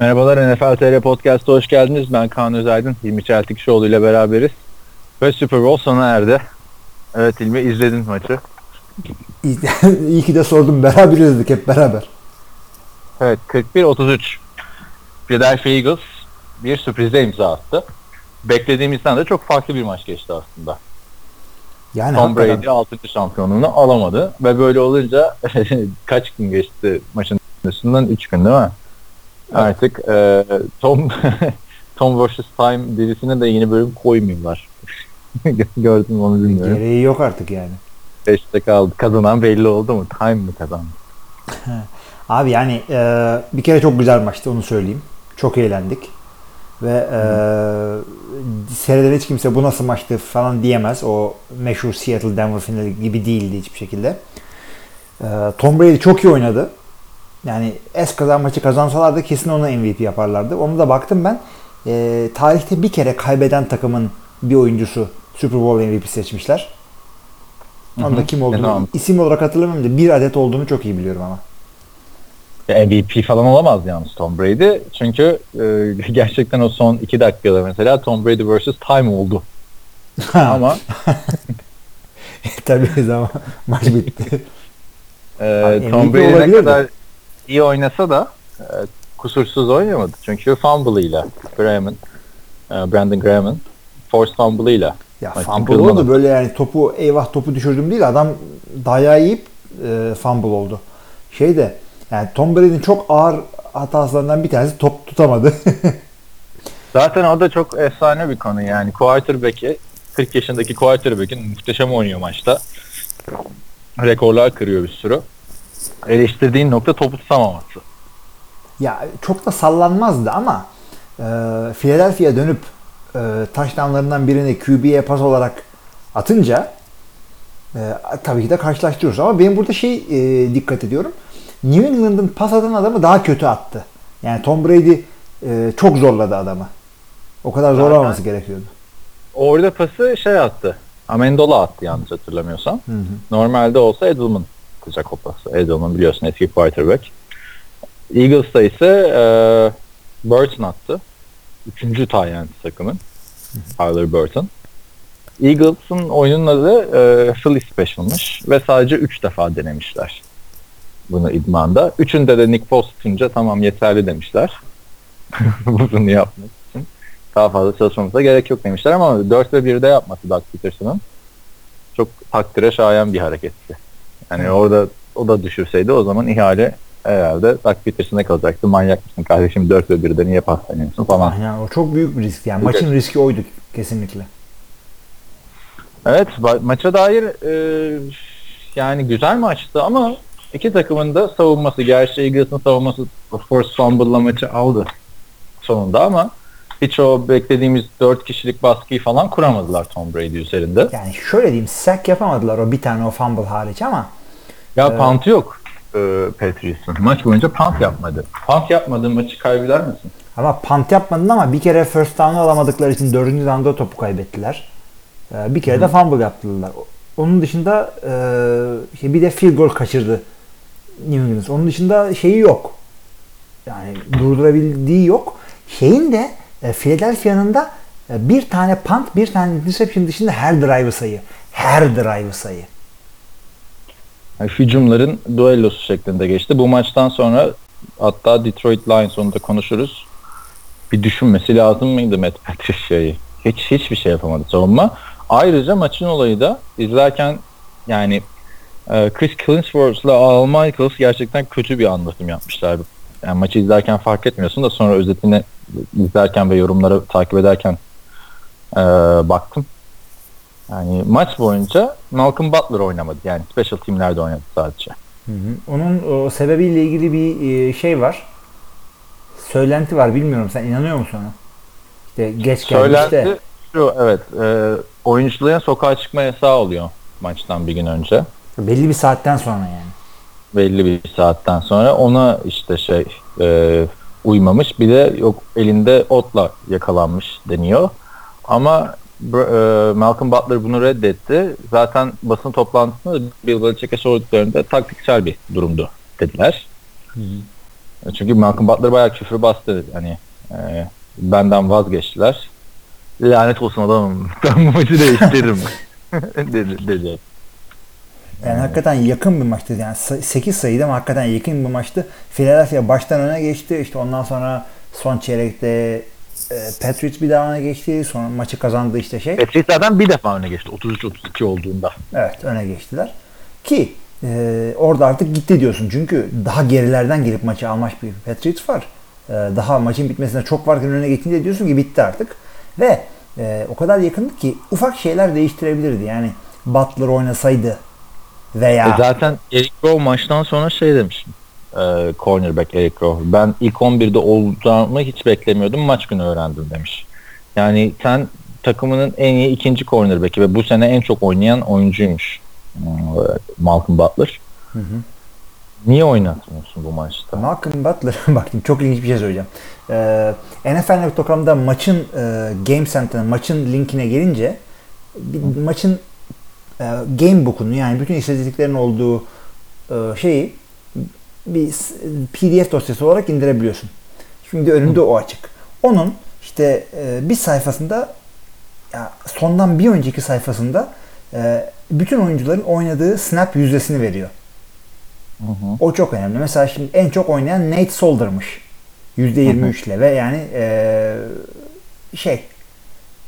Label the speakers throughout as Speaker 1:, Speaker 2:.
Speaker 1: Merhabalar NFL TR Podcast'a hoş geldiniz. Ben Kaan Özaydın. Hilmi Çeltikçioğlu ile beraberiz. Ve Super Bowl sona erdi. Evet Hilmi izledin maçı.
Speaker 2: İyi ki de sordum. Beraber izledik hep beraber.
Speaker 1: Evet 41-33. Philadelphia Eagles bir sürprize imza attı. Beklediğimizden de çok farklı bir maç geçti aslında. Yani Tom hakikaten... Brady 6. şampiyonluğunu alamadı ve böyle olunca kaç gün geçti maçın üstünden 3 gün değil mi? Artık e, Tom Tom vs. Time dizisine de yeni bölüm koymuyorlar. Gördüm onu bilmiyorum.
Speaker 2: Gereği yok artık yani.
Speaker 1: 5'te kaldı. Kazanan belli oldu mu? Time mı kazandı?
Speaker 2: Abi yani e, bir kere çok güzel maçtı onu söyleyeyim. Çok eğlendik. Ve e, seyreden hiç kimse bu nasıl maçtı falan diyemez. O meşhur Seattle Denver finali gibi değildi hiçbir şekilde. E, Tom Brady çok iyi oynadı. Yani es kazan maçı kazansalardı kesin ona MVP yaparlardı. Onu da baktım ben. E, tarihte bir kere kaybeden takımın bir oyuncusu Super Bowl MVP seçmişler. Onu da kim olduğunu tamam. isim olarak hatırlamıyorum da bir adet olduğunu çok iyi biliyorum ama.
Speaker 1: MVP falan olamaz yalnız Tom Brady. Çünkü e, gerçekten o son iki dakikada mesela Tom Brady vs. Time oldu. ama
Speaker 2: tabii zaman maç bitti.
Speaker 1: e, Tom Brady ne kadar iyi oynasa da e, kusursuz oynamadı. Çünkü fumble ile Graham'ın e, Brandon Graham'ın force fumble ile
Speaker 2: ya fumble oldu böyle yani topu eyvah topu düşürdüm değil adam dayağı yiyip e, fumble oldu. Şey de yani Tom Brady'nin çok ağır hataslarından bir tanesi top tutamadı.
Speaker 1: Zaten o da çok efsane bir konu yani. Quarterback'i 40 yaşındaki quarterback'in muhteşem oynuyor maçta. Rekorlar kırıyor bir sürü. Eleştirdiğin nokta topu tutamaması.
Speaker 2: Ya çok da sallanmazdı ama e, Philadelphia dönüp e, touchdownlarından birini QB'ye pas olarak atınca e, tabii ki de karşılaştırıyoruz. Ama benim burada şey e, dikkat ediyorum. New England'ın pas atan adamı daha kötü attı. Yani Tom Brady e, çok zorladı adamı. O kadar zorlamaması gerekiyordu.
Speaker 1: Orada pası şey attı. Amendola attı yanlış hatırlamıyorsam. Hı hı. Normalde olsa Edelman atacak o pası. Edelman biliyorsun eski quarterback. Eagles'ta ise e, Burton attı. Üçüncü Tayland takımın. Tyler Burton. Eagles'ın oyunun adı e, Philly Special'mış ve sadece 3 defa denemişler bunu idmanda. Üçünde de Nick Foles tutunca tamam yeterli demişler. bunu yapmak için. Daha fazla çalışmamıza gerek yok demişler ama 4 ve 1'de yapması Doug Peterson'ın çok takdire şayan bir hareketti. Yani orada o da düşürseydi o zaman ihale herhalde Doug Peterson'a kalacaktı. Manyak mısın kardeşim 4 ve 1'de niye pas falan.
Speaker 2: Yani o çok büyük bir risk yani. Maçın riski oydu kesinlikle.
Speaker 1: Evet ma- maça dair e, yani güzel maçtı ama iki takımın da savunması gerçi Eagles'ın savunması force fumble'la maçı aldı sonunda ama hiç o beklediğimiz 4 kişilik baskıyı falan kuramadılar Tom Brady üzerinde.
Speaker 2: Yani şöyle diyeyim sack yapamadılar o bir tane o fumble hariç ama
Speaker 1: ya e, punt yok e, Patriots'ın. Maç boyunca punt yapmadı. Punt yapmadığın maçı kaybeder misin?
Speaker 2: Ama punt yapmadın ama bir kere first down alamadıkları için dördüncü down'da topu kaybettiler. E, bir kere Hı. de fumble yaptılar. Onun dışında e, şey bir de field goal kaçırdı New England. Onun dışında şeyi yok. Yani durdurabildiği yok. Şeyin de e, Philadelphia'nın da e, bir tane punt, bir tane interception dışında her drive sayı. Her drive sayı.
Speaker 1: Yani hücumların duellosu şeklinde geçti. Bu maçtan sonra hatta Detroit Lions onu da konuşuruz. Bir düşünmesi lazım mıydı Matt Patricia'yı? Hiç hiçbir şey yapamadı savunma. Ayrıca maçın olayı da izlerken yani e, Chris Killingsworth'la Al Michaels gerçekten kötü bir anlatım yapmışlar. Yani maçı izlerken fark etmiyorsun da sonra özetini izlerken ve yorumları takip ederken e, baktım. Yani maç boyunca Malcolm Butler oynamadı. Yani special teamlerde oynadı sadece.
Speaker 2: Hı hı. Onun o sebebiyle ilgili bir e, şey var. Söylenti var. Bilmiyorum sen inanıyor musun ona? İşte geç gelmiş Söylenti
Speaker 1: şu evet. E, oyuncuların sokağa çıkma yasağı oluyor maçtan bir gün önce.
Speaker 2: Belli bir saatten sonra yani.
Speaker 1: Belli bir saatten sonra ona işte şey e, uymamış. Bir de yok elinde otla yakalanmış deniyor. Ama Malcolm Butler bunu reddetti. Zaten basın toplantısında Bill Belichick'e sorduklarında taktiksel bir durumdu dediler. Hı hı. Çünkü Malcolm Butler bayağı küfür bastı. Hani e, benden vazgeçtiler. Lanet olsun adamım. Ben bu maçı değiştiririm. dedi, dedi.
Speaker 2: Yani hakikaten yakın bir maçtı. Yani 8 sayıydı ama hakikaten yakın bir maçtı. Philadelphia baştan öne geçti. İşte ondan sonra son çeyrekte e, Patriots bir daha öne geçti. Sonra maçı kazandı işte şey.
Speaker 1: Patriots zaten bir defa öne geçti. 33-32 olduğunda.
Speaker 2: Evet öne geçtiler. Ki e, orada artık gitti diyorsun. Çünkü daha gerilerden gelip maçı almış bir Patriots var. E, daha maçın bitmesine çok varken öne geçince diyorsun ki bitti artık. Ve e, o kadar yakındı ki ufak şeyler değiştirebilirdi. Yani Butler oynasaydı veya...
Speaker 1: E zaten Eric Rowe maçtan sonra şey demiş. E, cornerback Eric Rowe. Ben ilk 11'de olacağımı hiç beklemiyordum. Maç günü öğrendim demiş. Yani sen takımının en iyi ikinci cornerback'i ve bu sene en çok oynayan oyuncuymuş. E, Malcolm Butler. Hı hı. Niye oynatmıyorsun bu maçta?
Speaker 2: Malcolm Butler, bakın çok ilginç bir şey söyleyeceğim. Ee, NFL.com'da maçın e, Game Center'ın maçın linkine gelince bir, maçın e, game book'unu yani bütün istatistiklerin olduğu e, şeyi bir PDF dosyası olarak indirebiliyorsun. Şimdi önünde o açık. Onun işte e, bir sayfasında ya sondan bir önceki sayfasında e, bütün oyuncuların oynadığı snap yüzdesini veriyor. Hı hı. O çok önemli. Mesela şimdi en çok oynayan Nate Solder'mış. %23 ile ve yani e, şey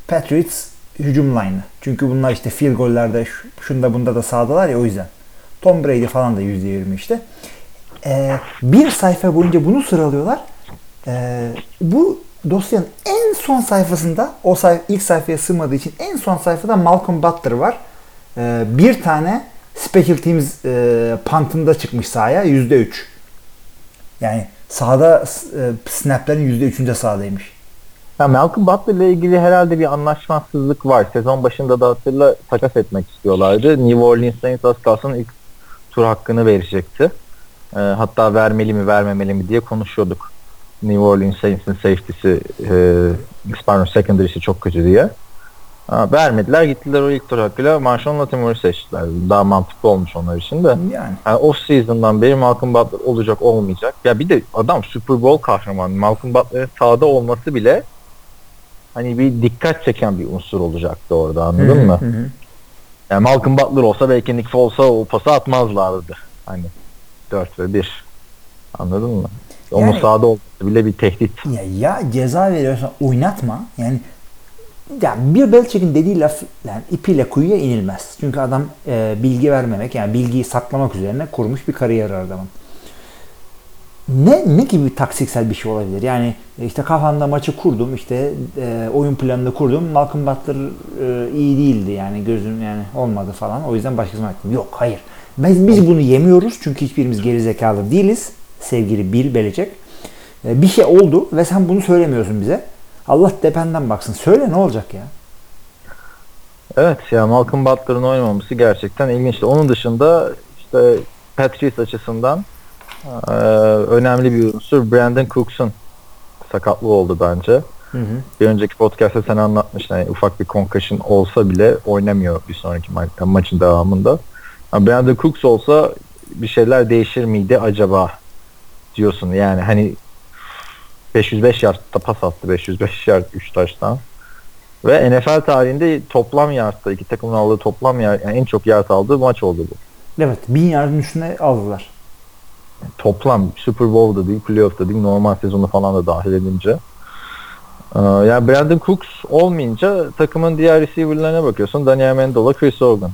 Speaker 2: Patriots hücum line'ı. Çünkü bunlar işte field gollerde şunda bunda da sağdalar ya o yüzden. Tom Brady falan da %20 işte. Ee, bir sayfa boyunca bunu sıralıyorlar. Ee, bu dosyanın en son sayfasında o sayf ilk sayfaya sığmadığı için en son sayfada Malcolm Butler var. Ee, bir tane special teams e, punt'ında çıkmış sahaya %3. Yani sahada e, snaplerin %3'ünde sahadaymış.
Speaker 1: Ya Malcolm Butler ile ilgili herhalde bir anlaşmazsızlık var. Sezon başında da hatırla takas etmek istiyorlardı. New Orleans Saints az kalsın ilk tur hakkını verecekti. E, hatta vermeli mi vermemeli mi diye konuşuyorduk. New Orleans Saints'in safety'si e, pardon secondary'si çok kötü diye. Ha, vermediler gittiler o ilk tur hakkıyla Marshall Latimer'ı seçtiler. Daha mantıklı olmuş onlar için de. Yani. yani off season'dan beri Malcolm Butler olacak olmayacak. Ya bir de adam Super Bowl kahramanı. Malcolm Butler'ın sahada olması bile hani bir dikkat çeken bir unsur olacaktı orada anladın mı? Yani Malcolm Butler olsa belki Nick Foles'a o pası atmazlardı. Hani 4 ve 1. Anladın mı? Onun yani, sahada olması bile bir tehdit.
Speaker 2: Ya, ya ceza veriyorsan oynatma. Yani ya bir Belichick'in dediği laf yani ipiyle kuyuya inilmez. Çünkü adam e, bilgi vermemek yani bilgiyi saklamak üzerine kurmuş bir kariyer adamın ne ne gibi taksiksel bir şey olabilir? Yani işte kafamda maçı kurdum, işte e, oyun planını kurdum. Malcolm Butler e, iyi değildi yani gözüm yani olmadı falan. O yüzden başkasına baktım. Yok hayır. Biz, biz bunu yemiyoruz çünkü hiçbirimiz geri zekalı değiliz. Sevgili Bill Belichick. E, bir şey oldu ve sen bunu söylemiyorsun bize. Allah tependen baksın. Söyle ne olacak ya?
Speaker 1: Evet ya Malcolm Butler'ın oynamaması gerçekten ilginçti. Onun dışında işte Patriots açısından ee, önemli bir unsur Brandon Cooks'un sakatlığı oldu bence. Hı hı. Bir önceki podcast'ta sen anlatmıştın. Yani ufak bir concussion olsa bile oynamıyor bir sonraki ma maçın devamında. Brandon Cooks olsa bir şeyler değişir miydi acaba diyorsun. Yani hani 505 yardta pas attı. 505 yard 3 taştan. Ve NFL tarihinde toplam yardta iki takımın aldığı toplam yard yani en çok yard aldığı maç oldu bu.
Speaker 2: Evet. 1000 yardın üstüne aldılar
Speaker 1: toplam Super Bowl'da değil, playoff'ta değil, normal sezonu falan da dahil edince. Ee, yani Brandon Cooks olmayınca takımın diğer receiver'larına bakıyorsun. Daniel Mendola, Chris Hogan.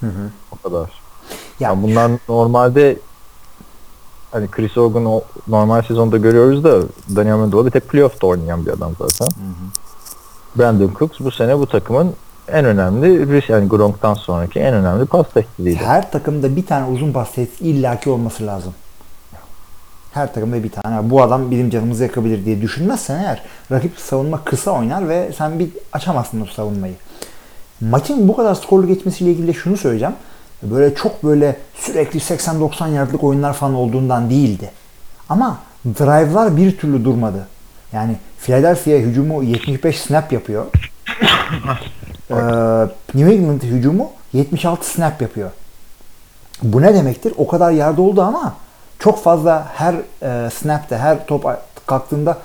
Speaker 1: Hı hı. O kadar. Ya, yani bunlar normalde hani Chris Hogan normal sezonda görüyoruz da Daniel Mendola bir tek playoff'ta oynayan bir adam zaten. Hı hı. Brandon Cooks bu sene bu takımın en önemli yani Gronk'tan sonraki en önemli pas tehdidiydi.
Speaker 2: Her takımda bir tane uzun pas tehdidi illaki olması lazım. Her takımda bir tane. Bu adam bizim canımızı yakabilir diye düşünmezsen eğer rakip savunma kısa oynar ve sen bir açamazsın o savunmayı. Maçın bu kadar skorlu geçmesiyle ilgili de şunu söyleyeceğim. Böyle çok böyle sürekli 80-90 yardlık oyunlar falan olduğundan değildi. Ama drive'lar bir türlü durmadı. Yani Philadelphia hücumu 75 snap yapıyor. ee, New England hücumu 76 snap yapıyor. Bu ne demektir? O kadar yerde oldu ama çok fazla her e, snap'te, her top kalktığında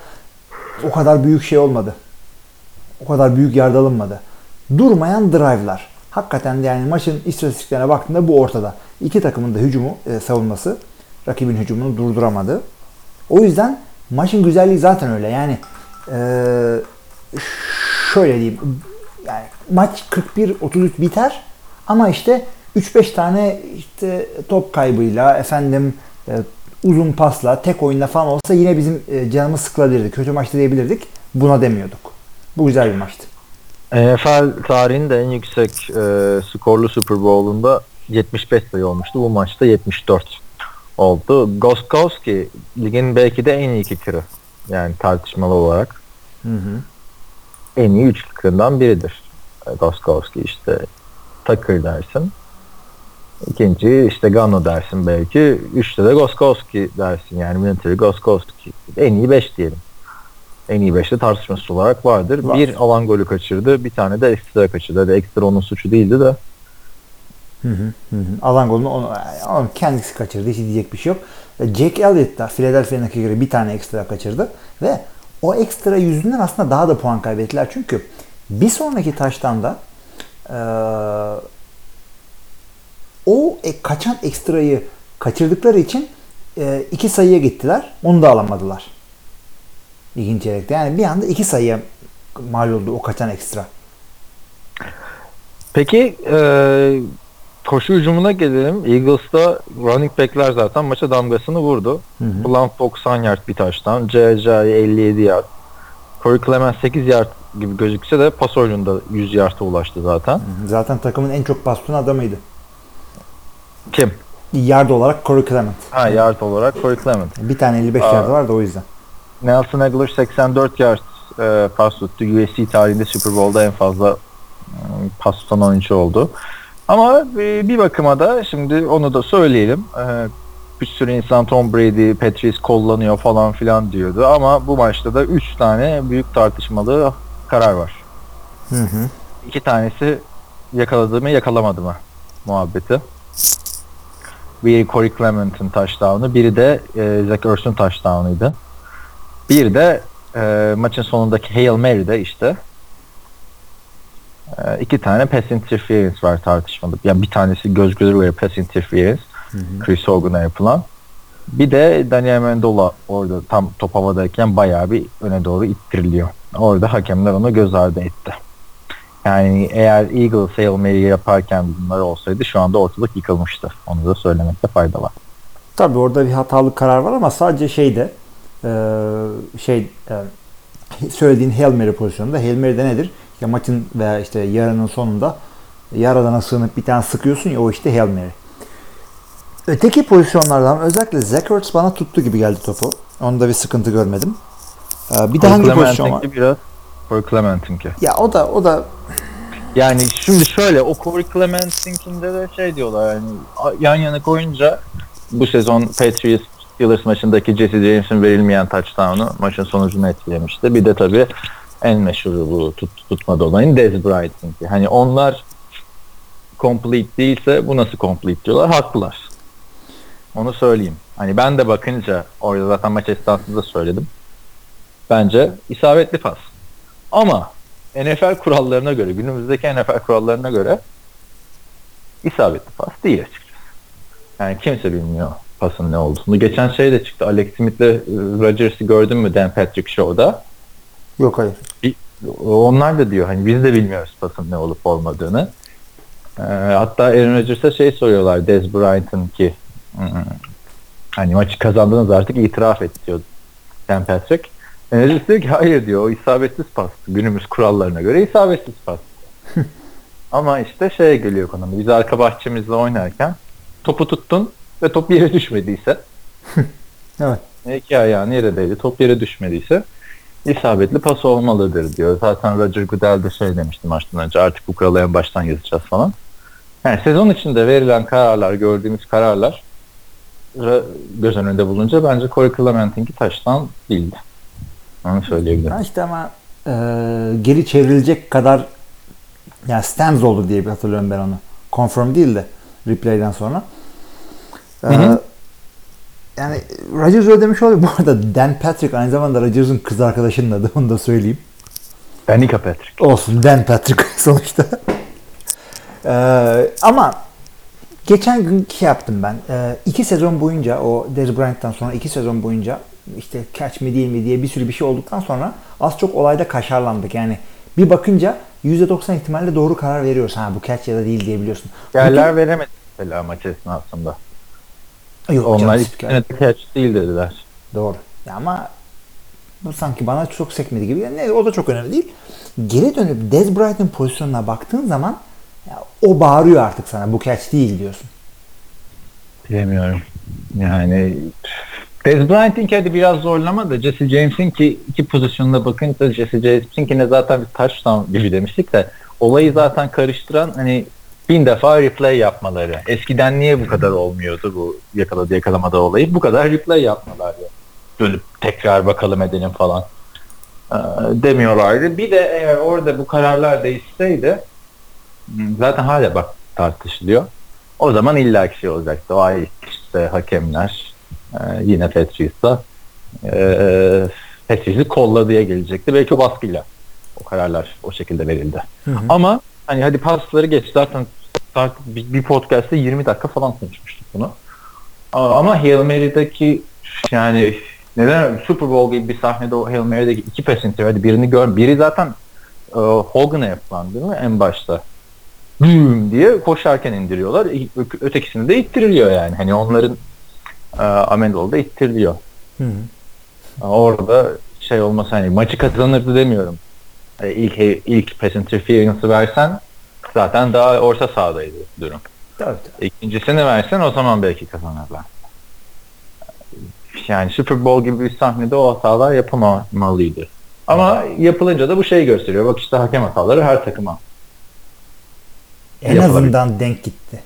Speaker 2: o kadar büyük şey olmadı. O kadar büyük yard alınmadı. Durmayan drive'lar. Hakikaten de yani maçın istatistiklerine baktığında bu ortada. İki takımın da hücumu, e, savunması rakibin hücumunu durduramadı. O yüzden maçın güzelliği zaten öyle. Yani e, şöyle diyeyim. Yani maç 41-33 biter ama işte 3-5 tane işte top kaybıyla efendim e, uzun pasla tek oyunla falan olsa yine bizim e, canımız sıkılabilirdi. Kötü maçtı diyebilirdik. Buna demiyorduk. Bu güzel bir maçtı.
Speaker 1: NFL tarihinin de en yüksek e, skorlu Super Bowl'unda 75 sayı olmuştu. Bu maçta 74 oldu. Goskowski ligin belki de en iyi kicker'ı. Yani tartışmalı olarak. Hı hı. En iyi üç kicker'ından biridir. E, Goskowski işte Tucker dersin. İkinci işte Gano dersin belki. Üçte de Goskowski dersin. Yani Military Goskowski. En iyi beş diyelim. En iyi beşte tartışması olarak vardır. Var. Bir alan golü kaçırdı. Bir tane de ekstra kaçırdı. Hadi ekstra onun suçu değildi de.
Speaker 2: Hı hı, hı. Alan golünü onu, onu kendisi kaçırdı. Hiç diyecek bir şey yok. Jack Elliott da Philadelphia'nınki göre bir tane ekstra kaçırdı. Ve o ekstra yüzünden aslında daha da puan kaybettiler. Çünkü bir sonraki taştan da e, o e, kaçan ekstrayı kaçırdıkları için e, iki sayıya gittiler. Onu da alamadılar. İkinci çeyrekte. Yani bir anda iki sayıya mal oldu o kaçan ekstra.
Speaker 1: Peki e, koşu hücumuna gelelim. Eagles'ta running back'ler zaten maça damgasını vurdu. Blount 90 yard bir taştan. C.J. 57 yard. Corey Clement 8 yard gibi gözükse de pas oyununda 100 yard'a ulaştı zaten.
Speaker 2: Zaten takımın en çok pas adamıydı.
Speaker 1: Kim?
Speaker 2: Yard olarak Corey Clement.
Speaker 1: Ha yard olarak Corey Clement.
Speaker 2: Bir tane 55 yard vardı o yüzden.
Speaker 1: Nelson Aguilar 84 yard e, pas tuttu. USC tarihinde Super Bowl'da en fazla e, pas tutan oyuncu oldu. Ama e, bir bakıma da şimdi onu da söyleyelim. E, bir sürü insan Tom Brady, Patrice kullanıyor falan filan diyordu. Ama bu maçta da 3 tane büyük tartışmalı karar var. Hı hı. İki tanesi yakaladı mı yakalamadı mı muhabbeti. Biri Corey Clement'in touchdown'u, biri de e, Zach Ertz'ün touchdown'ıydı. Bir de e, maçın sonundaki Hail Mary'de işte e, iki tane pass interference var tartışmalı. Yani bir tanesi göz göze göre pass interference. Hı hı. Chris Hogan'a yapılan. Bir de Daniel Mendola orada tam top havadayken bayağı bir öne doğru ittiriliyor. Orada hakemler onu göz ardı etti. Yani eğer Eagles Hail Mary yaparken bunlar olsaydı şu anda ortalık yıkılmıştı. Onu da söylemekte fayda var.
Speaker 2: Tabii orada bir hatalı karar var ama sadece şeyde şey söylediğin Hail Mary pozisyonunda Hail Mary'de nedir? Ya maçın veya işte yarının sonunda yaradana sığınıp bir tane sıkıyorsun ya o işte Hail Mary. Öteki pozisyonlardan özellikle Zach Ertz bana tuttu gibi geldi topu. Onda bir sıkıntı görmedim.
Speaker 1: Bir de hangi pozisyon var? Biraz Corey Clement'inki.
Speaker 2: Ya o da o da
Speaker 1: yani şimdi şöyle o Corey Clement'inkinde de şey diyorlar yani yan yana koyunca bu sezon Patriots Steelers maçındaki Jesse James'in verilmeyen touchdown'u maçın sonucunu etkilemişti. Bir de tabii en meşhuru bu tut, tutmadı olayın Dez Bryant'inki. Hani onlar complete değilse bu nasıl complete diyorlar. Haklılar. Onu söyleyeyim. Hani ben de bakınca orada zaten maç esnasında söyledim. Bence isabetli pas. Ama NFL kurallarına göre, günümüzdeki NFL kurallarına göre isabetli pas değil açıkçası. Yani kimse bilmiyor pasın ne olduğunu. Geçen şey de çıktı. Alex Smith'le e, Rodgers'ı gördün mü Dan Patrick Show'da?
Speaker 2: Yok hayır.
Speaker 1: onlar da diyor hani biz de bilmiyoruz pasın ne olup olmadığını. Ee, hatta Aaron Rodgers'a şey soruyorlar Dez Bryant'ın ki hmm, hani maçı kazandınız artık itiraf et diyor Dan Patrick. Rodgers diyor ki hayır diyor o isabetsiz pas. Günümüz kurallarına göre isabetsiz pas. Ama işte şeye geliyor konu. Biz arka bahçemizde oynarken topu tuttun ve top yere düşmediyse evet. iki ayağın yere değdi top yere düşmediyse isabetli pas olmalıdır diyor. Zaten Roger Goodell de şey demişti maçtan önce artık bu kuralı en baştan yazacağız falan. Yani sezon içinde verilen kararlar, gördüğümüz kararlar göz önünde bulunca bence Corey Clement'inki taştan değildi. Onu söyleyebilirim.
Speaker 2: İşte ama e, geri çevrilecek kadar yani stands oldu diye bir hatırlıyorum ben onu. Confirm değil de replay'den sonra. Hı hı. Ee, yani Rodgers öyle demiş oluyor. Bu arada Dan Patrick aynı zamanda Rodgers'ın kız arkadaşının adı. Onu da söyleyeyim.
Speaker 1: Danica Patrick.
Speaker 2: Olsun Dan Patrick sonuçta. ee, ama geçen gün şey yaptım ben. Ee, iki sezon boyunca o Dez Bryant'tan sonra iki sezon boyunca işte catch mi değil mi diye bir sürü bir şey olduktan sonra az çok olayda kaşarlandık. Yani bir bakınca %90 ihtimalle doğru karar veriyoruz. Ha bu catch ya da değil diyebiliyorsun.
Speaker 1: Yerler Bütün... veremedi mesela maç esnasında. Yok, Onlar tane catch değil dediler.
Speaker 2: Doğru. Ya ama bu sanki bana çok sekmedi gibi. Yani o da çok önemli değil. Geri dönüp Dez Bryant'ın pozisyonuna baktığın zaman ya, o bağırıyor artık sana. Bu catch değil diyorsun.
Speaker 1: Bilemiyorum. Yani Dez Bryant'inki hadi biraz zorlama da Jesse James'in ki iki pozisyonuna bakınca Jesse James'inkine zaten bir touchdown gibi demiştik de olayı zaten karıştıran hani bin defa replay yapmaları. Eskiden niye bu kadar olmuyordu bu yakaladı yakalamada olayı? Bu kadar replay yapmalar ya. Dönüp tekrar bakalım edelim falan ee, demiyorlardı. Bir de eğer orada bu kararlar değişseydi hmm, zaten hala bak tartışılıyor. O zaman illaki şey olacaktı. Ay işte hakemler e, yine Patrice'da e, Patrice'i kolladıya gelecekti. Belki o baskıyla o kararlar o şekilde verildi. Hı hı. Ama hani hadi pasları geç zaten bir, podcast'te 20 dakika falan konuşmuştuk bunu. Ama Hail Mary'deki yani neden Super Bowl gibi bir sahnede o Hail Mary'deki iki pass hadi birini gör. Biri zaten e, Hogan'a yapılan değil mi en başta? Boom diye koşarken indiriyorlar. Ötekisini de ittiriliyor yani. Hani onların e, Amendol'da ittiriliyor. Hı hı. Orada şey olmasa hani maçı kazanırdı demiyorum. E, ilk ilk pass interference'ı versen zaten daha orta sahadaydı durum.
Speaker 2: Tabii, tabii.
Speaker 1: İkincisini versen o zaman belki kazanırlar. Yani Super Bowl gibi bir sahnede o hatalar yapamamalıydı. Ama yapılınca da bu şeyi gösteriyor. Bak işte hakem hataları her takıma.
Speaker 2: En azından denk gitti.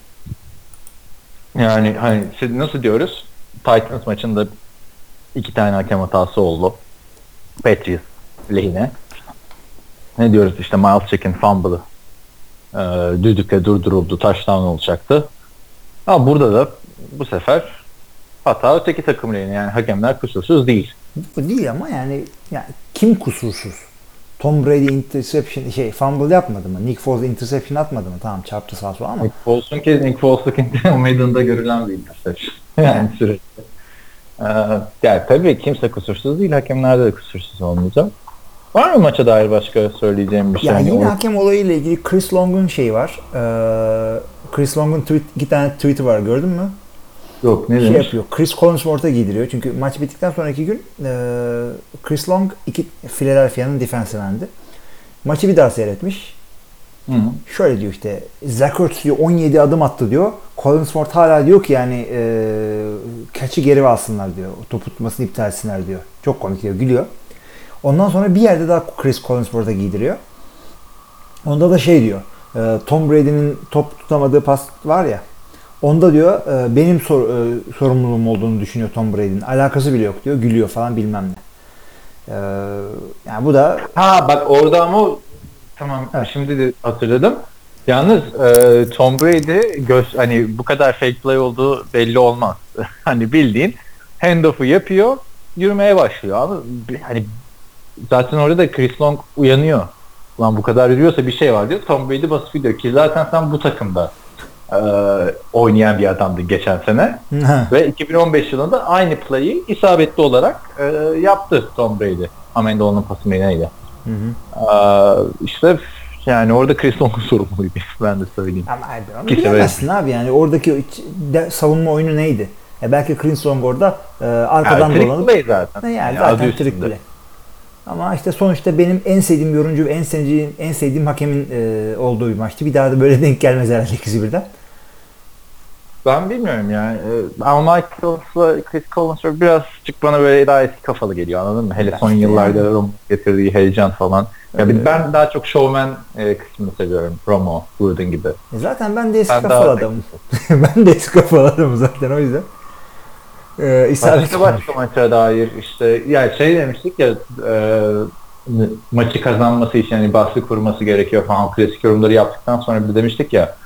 Speaker 1: Yani hani nasıl diyoruz? Titans maçında iki tane hakem hatası oldu. Patriots lehine. Ne diyoruz işte Miles Chicken fumble'ı e, düdükle durduruldu. Touchdown olacaktı. Ama burada da bu sefer hata öteki takım lehine. Yani hakemler kusursuz değil.
Speaker 2: Bu değil ama yani, yani kim kusursuz? Tom Brady interception şey fumble yapmadı mı? Nick Foles interception atmadı mı? Tamam çarptı sağ sola ama.
Speaker 1: Nick Foles'un ki Nick Foles'un o meydanda görülen bir interception. yani sürekli. Ee, yani tabii kimse kusursuz değil. Hakemler de kusursuz olmayacak. Var mı maça dair başka söyleyeceğim bir şey?
Speaker 2: Yani yine hakem olayıyla ilgili Chris Long'un şeyi var. Ee, Chris Long'un tweet, iki tane tweet'i var gördün mü?
Speaker 1: Yok ne
Speaker 2: şey
Speaker 1: demiş?
Speaker 2: yapıyor. Chris Collinsworth'a giydiriyor. Çünkü maç bittikten sonraki gün e, Chris Long iki Philadelphia'nın defensive endi. Maçı bir daha seyretmiş. Hı hı. Şöyle diyor işte Zach Ertz diyor 17 adım attı diyor. Collinsworth hala diyor ki yani e, catch'i geri alsınlar diyor. Top tutmasını iptal etsinler diyor. Çok komik diyor. Gülüyor. Ondan sonra bir yerde daha Chris Collinsworth'a giydiriyor. Onda da şey diyor. E, Tom Brady'nin top tutamadığı pas var ya. Onda diyor e, benim sor, e, sorumluluğum olduğunu düşünüyor Tom Brady'nin. Alakası bile yok diyor. Gülüyor falan bilmem ne. Yani bu da
Speaker 1: Ha bak orada ama tamam evet. şimdi de hatırladım. Yalnız e, Tom Brady göz hani bu kadar fake play olduğu belli olmaz. hani bildiğin handoff'u yapıyor, yürümeye başlıyor. Ama hani zaten orada da Chris Long uyanıyor. Lan bu kadar yürüyorsa bir şey var diyor. Tom Brady basıp gidiyor ki zaten sen bu takımda e, oynayan bir adamdı geçen sene. Ve 2015 yılında aynı play'i isabetli olarak e, yaptı Tom Brady. Amendola'nın pası neydi? Hı hı. E, işte yani orada Chris Long'un sorumluydu. ben de söyleyeyim.
Speaker 2: Ama onu bilemezsin abi yani oradaki de, savunma oyunu neydi? E belki Chris Long orada e, arkadan yani, dolanıp
Speaker 1: zaten.
Speaker 2: Yani, yani zaten trick play. Ama işte sonuçta benim en sevdiğim yorumcu ve en sevdiğim, en sevdiğim hakemin e, olduğu bir maçtı. Bir daha da böyle denk gelmez herhalde ikisi birden.
Speaker 1: Ben bilmiyorum yani. E, Al Michaels'la Chris Collinsworth birazcık bana böyle daha eski kafalı geliyor anladın mı? Hele son yıllarda Romo getirdiği heyecan falan. Yani ee, ben daha çok showman e, kısmını seviyorum. Romo, Gruden gibi.
Speaker 2: E zaten ben de eski ben kafalı adamım. ben de eski kafalı adamım zaten o yüzden.
Speaker 1: Ee, başka başka maça dair işte yani şey demiştik ya e, maçı kazanması için yani baskı kurması gerekiyor falan klasik yorumları yaptıktan sonra bir demiştik ya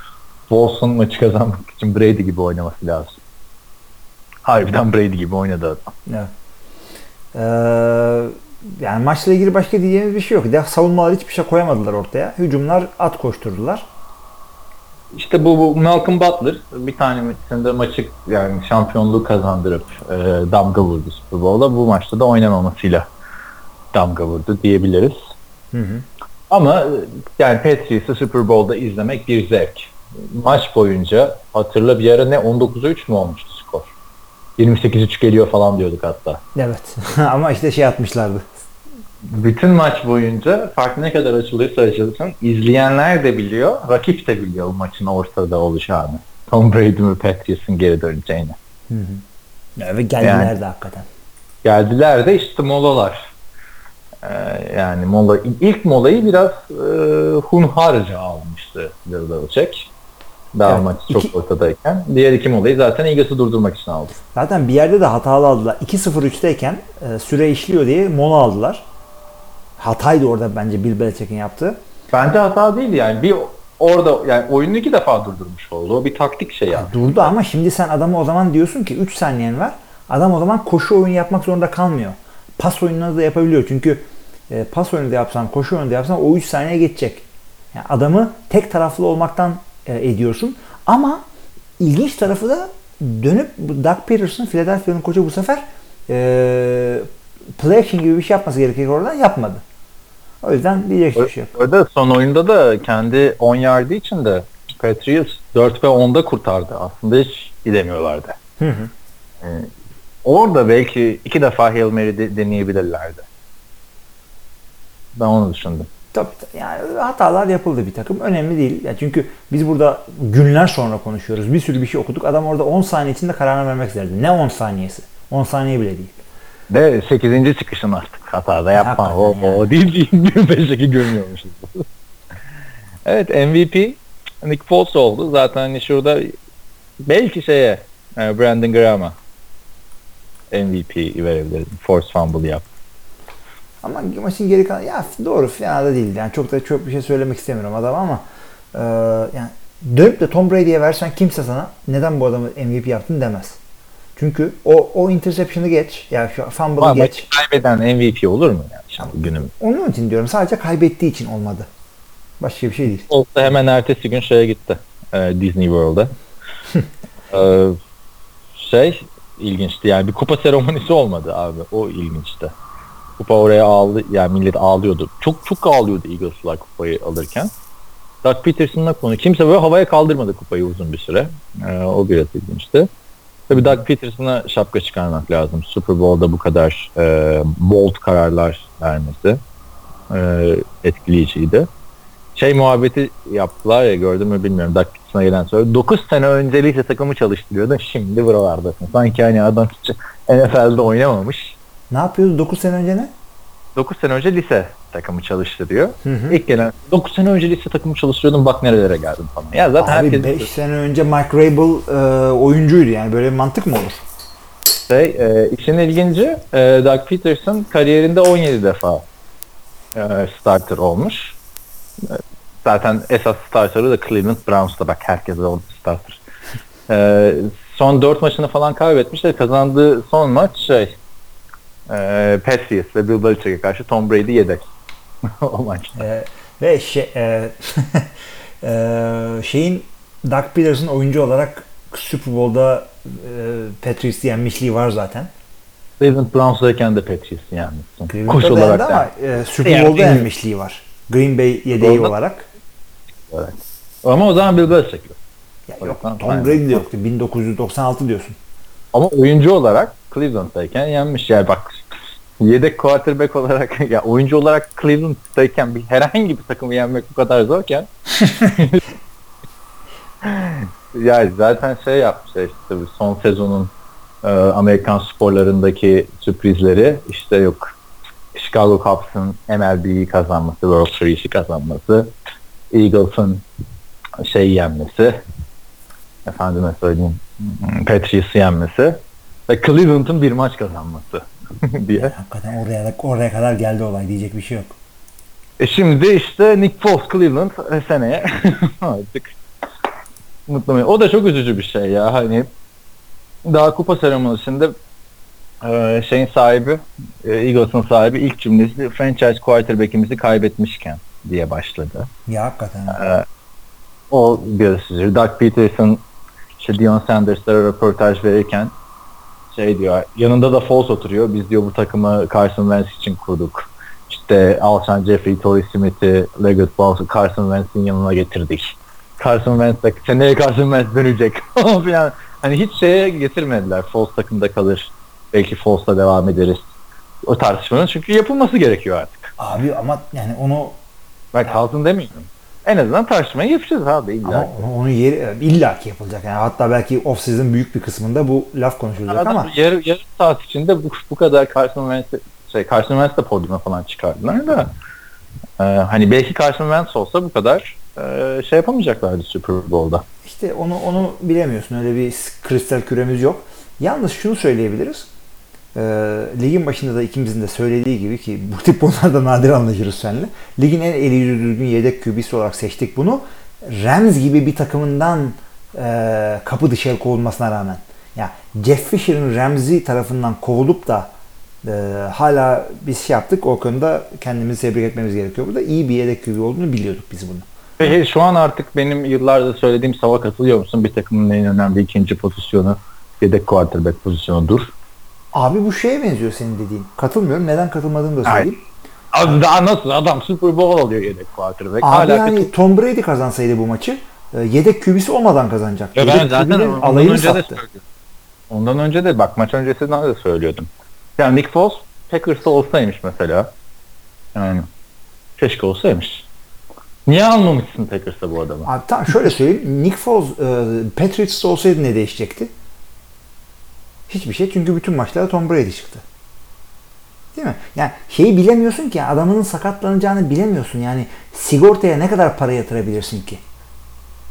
Speaker 1: Boston maçı kazanmak için Brady gibi oynaması lazım. Harbiden Brady gibi oynadı adam.
Speaker 2: Evet. Ee, yani maçla ilgili başka diyeceğimiz bir şey yok. De savunmalar hiçbir şey koyamadılar ortaya. Hücumlar at koşturdular.
Speaker 1: İşte bu, bu Malcolm Butler bir tanesinde maçı yani şampiyonluğu kazandırıp e, damga vurdu Super Bowl'da. Bu maçta da oynamamasıyla damga vurdu diyebiliriz.
Speaker 2: Hı hı.
Speaker 1: Ama e, yani Patriots'ı Super Bowl'da izlemek bir zevk. Maç boyunca hatırla bir ara ne 19'a 3 mü olmuştu skor? 28-3 geliyor falan diyorduk hatta.
Speaker 2: Evet. Ama işte şey atmışlardı.
Speaker 1: Bütün maç boyunca fark ne kadar açılırsa açılsın izleyenler de biliyor, rakip de biliyor bu maçın ortada olacağını. Tom Brady mi Patriots'ın geri döneceğini.
Speaker 2: Hı hı. Ve geldiler
Speaker 1: Yani.
Speaker 2: de hakikaten.
Speaker 1: Geldiler de işte molalar. Ee, yani mola ilk molayı biraz e, hunharca almıştı Bill Belichick. Daha
Speaker 2: Evet,
Speaker 1: maç çok
Speaker 2: iki-
Speaker 1: ortadayken. Diğer iki molayı zaten Eagles'ı durdurmak için aldı.
Speaker 2: Zaten bir yerde de hatalı aldılar. 2-0-3'teyken e, süre işliyor diye mola aldılar. Hataydı orada bence Bill Belichick'in yaptığı.
Speaker 1: Bence hata değil yani. Bir orada yani oyunu iki defa durdurmuş oldu. O bir taktik şey yani.
Speaker 2: Durdu ama şimdi sen adamı o zaman diyorsun ki 3 saniyen var. Adam o zaman koşu oyunu yapmak zorunda kalmıyor. Pas oyununu da yapabiliyor. Çünkü e, pas oyunu da yapsan, koşu oyunu da yapsan o 3 saniye geçecek. Yani adamı tek taraflı olmaktan e, ediyorsun. Ama ilginç tarafı da dönüp Doug Peterson, Philadelphia'nın koçu bu sefer e, play action gibi bir şey yapması gerekirken oradan yapmadı. O yüzden diyecek bir şey yok.
Speaker 1: Öyle son oyunda da kendi 10 yardı için de Patriots 4 ve 10'da kurtardı. Aslında hiç gidemiyorlardı.
Speaker 2: Hı hı.
Speaker 1: Ee, orada belki iki defa Hail Mary de- deneyebilirlerdi. Ben onu düşündüm.
Speaker 2: Tabii yani hatalar yapıldı bir takım. Önemli değil. Yani çünkü biz burada günler sonra konuşuyoruz. Bir sürü bir şey okuduk. Adam orada 10 saniye içinde kararını vermek istedi. Ne 10 saniyesi? 10 saniye bile değil.
Speaker 1: De 8. çıkışın artık hatada yapma.
Speaker 2: Hakikaten
Speaker 1: O,
Speaker 2: yani.
Speaker 1: o değil değil. 5'teki görmüyormuşuz. evet MVP Nick Foles oldu. Zaten hani şurada belki şeye e, Brandon Graham'a MVP verebilirdim. Force fumble yaptı.
Speaker 2: Ama maçın geri kalan ya doğru fena da değildi. Yani çok da çok bir şey söylemek istemiyorum adam ama e, yani dönüp de Tom Brady'ye versen kimse sana neden bu adamı MVP yaptın demez. Çünkü o o interception'ı geç. Yani şu fumble'ı geç.
Speaker 1: kaybeden MVP olur mu yani şimdi günüm?
Speaker 2: Onun için diyorum. Sadece kaybettiği için olmadı. Başka bir şey değil.
Speaker 1: Olsa hemen ertesi gün şeye gitti. e, Disney World'a. E, şey ilginçti yani bir kupa seremonisi olmadı abi. O ilginçti. Kupa oraya aldı yani millet ağlıyordu. Çok çok ağlıyordu Eagles'lar kupayı alırken. Doug Peterson'la konu. Kimse böyle havaya kaldırmadı kupayı uzun bir süre. E, o biraz ilginçti. Tabii Doug Peterson'a şapka çıkarmak lazım. Super Bowl'da bu kadar e, bold kararlar vermesi e, etkileyiciydi şey muhabbeti yaptılar ya gördün mü bilmiyorum. Doug Peterson'a gelen sonra 9 sene önce lise takımı çalıştırıyordun şimdi buralardasın. Sanki hani adam hiç NFL'de oynamamış.
Speaker 2: Ne yapıyordu 9 sene önce ne?
Speaker 1: 9 sene önce lise takımı çalıştırıyor.
Speaker 2: Hı hı.
Speaker 1: İlk gelen 9 sene önce lise takımı çalıştırıyordum bak nerelere geldim falan. Ya zaten
Speaker 2: Abi
Speaker 1: herkes
Speaker 2: 5 sene önce Mike Rabel e, oyuncuydu yani böyle bir mantık mı olur?
Speaker 1: şey, e, işin ilginci e, Doug Peterson kariyerinde 17 defa e, starter olmuş. E, zaten esas starterı da Cleveland Browns'ta bak herkes oldu starter. E, son 4 maçını falan kaybetmiş de kazandığı son maç şey e, Patriots ve Bill Belichick'e karşı Tom Brady yedek o maç.
Speaker 2: E, ve şey, e, e, şeyin Doug Peterson oyuncu olarak Super Bowl'da e, Patriots'ı yenmişliği var zaten.
Speaker 1: Cleveland Browns'dayken de Patriots'ı yenmişsin.
Speaker 2: Cleveland'da
Speaker 1: Koş olarak da.
Speaker 2: ama e, Super
Speaker 1: Yani
Speaker 2: Bowl'da
Speaker 1: bilmiyorum.
Speaker 2: yenmişliği var. Green Bay yedeği
Speaker 1: Doğru.
Speaker 2: olarak.
Speaker 1: Evet. Ama o zaman Bill Belichick. yok.
Speaker 2: Ya yok Tom. Brady de yoktu. 1996 diyorsun.
Speaker 1: Ama oyuncu olarak Cleveland'dayken yenmiş. Yani bak yedek quarterback olarak ya oyuncu olarak Cleveland'dayken bir herhangi bir takımı yenmek bu kadar zorken. Yani zaten şey yapmış işte tabii son sezonun e, Amerikan sporlarındaki sürprizleri. İşte yok Chicago Cubs'ın MLB'yi kazanması, World Series'i kazanması, Eagles'ın şey yenmesi, efendime söyleyeyim Patriots'ı yenmesi ve Cleveland'ın bir maç kazanması diye.
Speaker 2: Hakikaten oraya, oraya kadar geldi olay diyecek bir şey yok.
Speaker 1: E şimdi işte Nick Foles Cleveland e, seneye artık mutlu muyum? O da çok üzücü bir şey ya hani daha kupa seremonisinde e, şeyin sahibi, e, Eagles'ın sahibi ilk cümlesi franchise quarterback'imizi kaybetmişken diye başladı.
Speaker 2: Ya hakikaten.
Speaker 1: E, o gösteriyor. Doug Peterson işte Dion Sanders'lara röportaj verirken şey diyor yanında da Foles oturuyor. Biz diyor bu takımı Carson Wentz için kurduk. İşte Alshon Jeffrey, Torrey Smith'i, Leggett Balls'ı Carson Wentz'in yanına getirdik. Carson Wentz de seneye Carson Wentz dönecek. yani, hani hiç şeye getirmediler. Foles takımda kalır. Belki Foles'la devam ederiz. O tartışmanın çünkü yapılması gerekiyor artık.
Speaker 2: Abi ama yani onu
Speaker 1: ben kalsın demiyorum. En azından tartışmayı yapacağız abi illa.
Speaker 2: Ama onu, onu yeri illaki yapılacak. Yani hatta belki off season büyük bir kısmında bu laf konuşulacak
Speaker 1: Adam
Speaker 2: ama
Speaker 1: yarım, yarım saat içinde bu, bu kadar Carson Wentz şey Carson Wentz de podyuma falan çıkardılar da e, hani belki Carson Wentz olsa bu kadar e, şey yapamayacaklardı Super Bowl'da.
Speaker 2: İşte onu onu bilemiyorsun. Öyle bir kristal küremiz yok. Yalnız şunu söyleyebiliriz. E, ligin başında da ikimizin de söylediği gibi ki bu tip konularda nadir anlaşırız seninle. Ligin en eli yüzü düzgün yedek QB'si olarak seçtik bunu. Rams gibi bir takımından e, kapı dışarı kovulmasına rağmen. Ya Jeff Fisher'ın Ramsey tarafından kovulup da e, hala biz şey yaptık. O konuda kendimizi tebrik etmemiz gerekiyor. Burada iyi bir yedek QB olduğunu biliyorduk biz bunu.
Speaker 1: Peki şu an artık benim yıllarda söylediğim sava katılıyor musun? Bir takımın en önemli ikinci pozisyonu yedek quarterback pozisyonudur.
Speaker 2: Abi bu şeye benziyor senin dediğin. Katılmıyorum. Neden katılmadığımı da söyleyeyim.
Speaker 1: Abi daha nasıl adam Super Bowl alıyor yedek quarterback.
Speaker 2: Abi
Speaker 1: Hala
Speaker 2: yani
Speaker 1: kötü.
Speaker 2: Tom Brady kazansaydı bu maçı e, yedek kübisi olmadan kazanacak.
Speaker 1: Ya ben
Speaker 2: yedek
Speaker 1: zaten
Speaker 2: QB'nin
Speaker 1: ondan
Speaker 2: alayını
Speaker 1: önce de
Speaker 2: sattı.
Speaker 1: Ondan önce de bak maç öncesinden de söylüyordum. Yani Nick Foles Packers'ta olsaymış mesela. Yani keşke olsaymış. Niye almamışsın Packers'ta bu adamı?
Speaker 2: Abi tamam şöyle söyleyeyim. Nick Foles e, Patriots'ta olsaydı ne değişecekti? Hiçbir şey çünkü bütün maçlarda Tom Brady çıktı. Değil mi? Yani şeyi bilemiyorsun ki adamının sakatlanacağını bilemiyorsun. Yani sigortaya ne kadar para yatırabilirsin ki?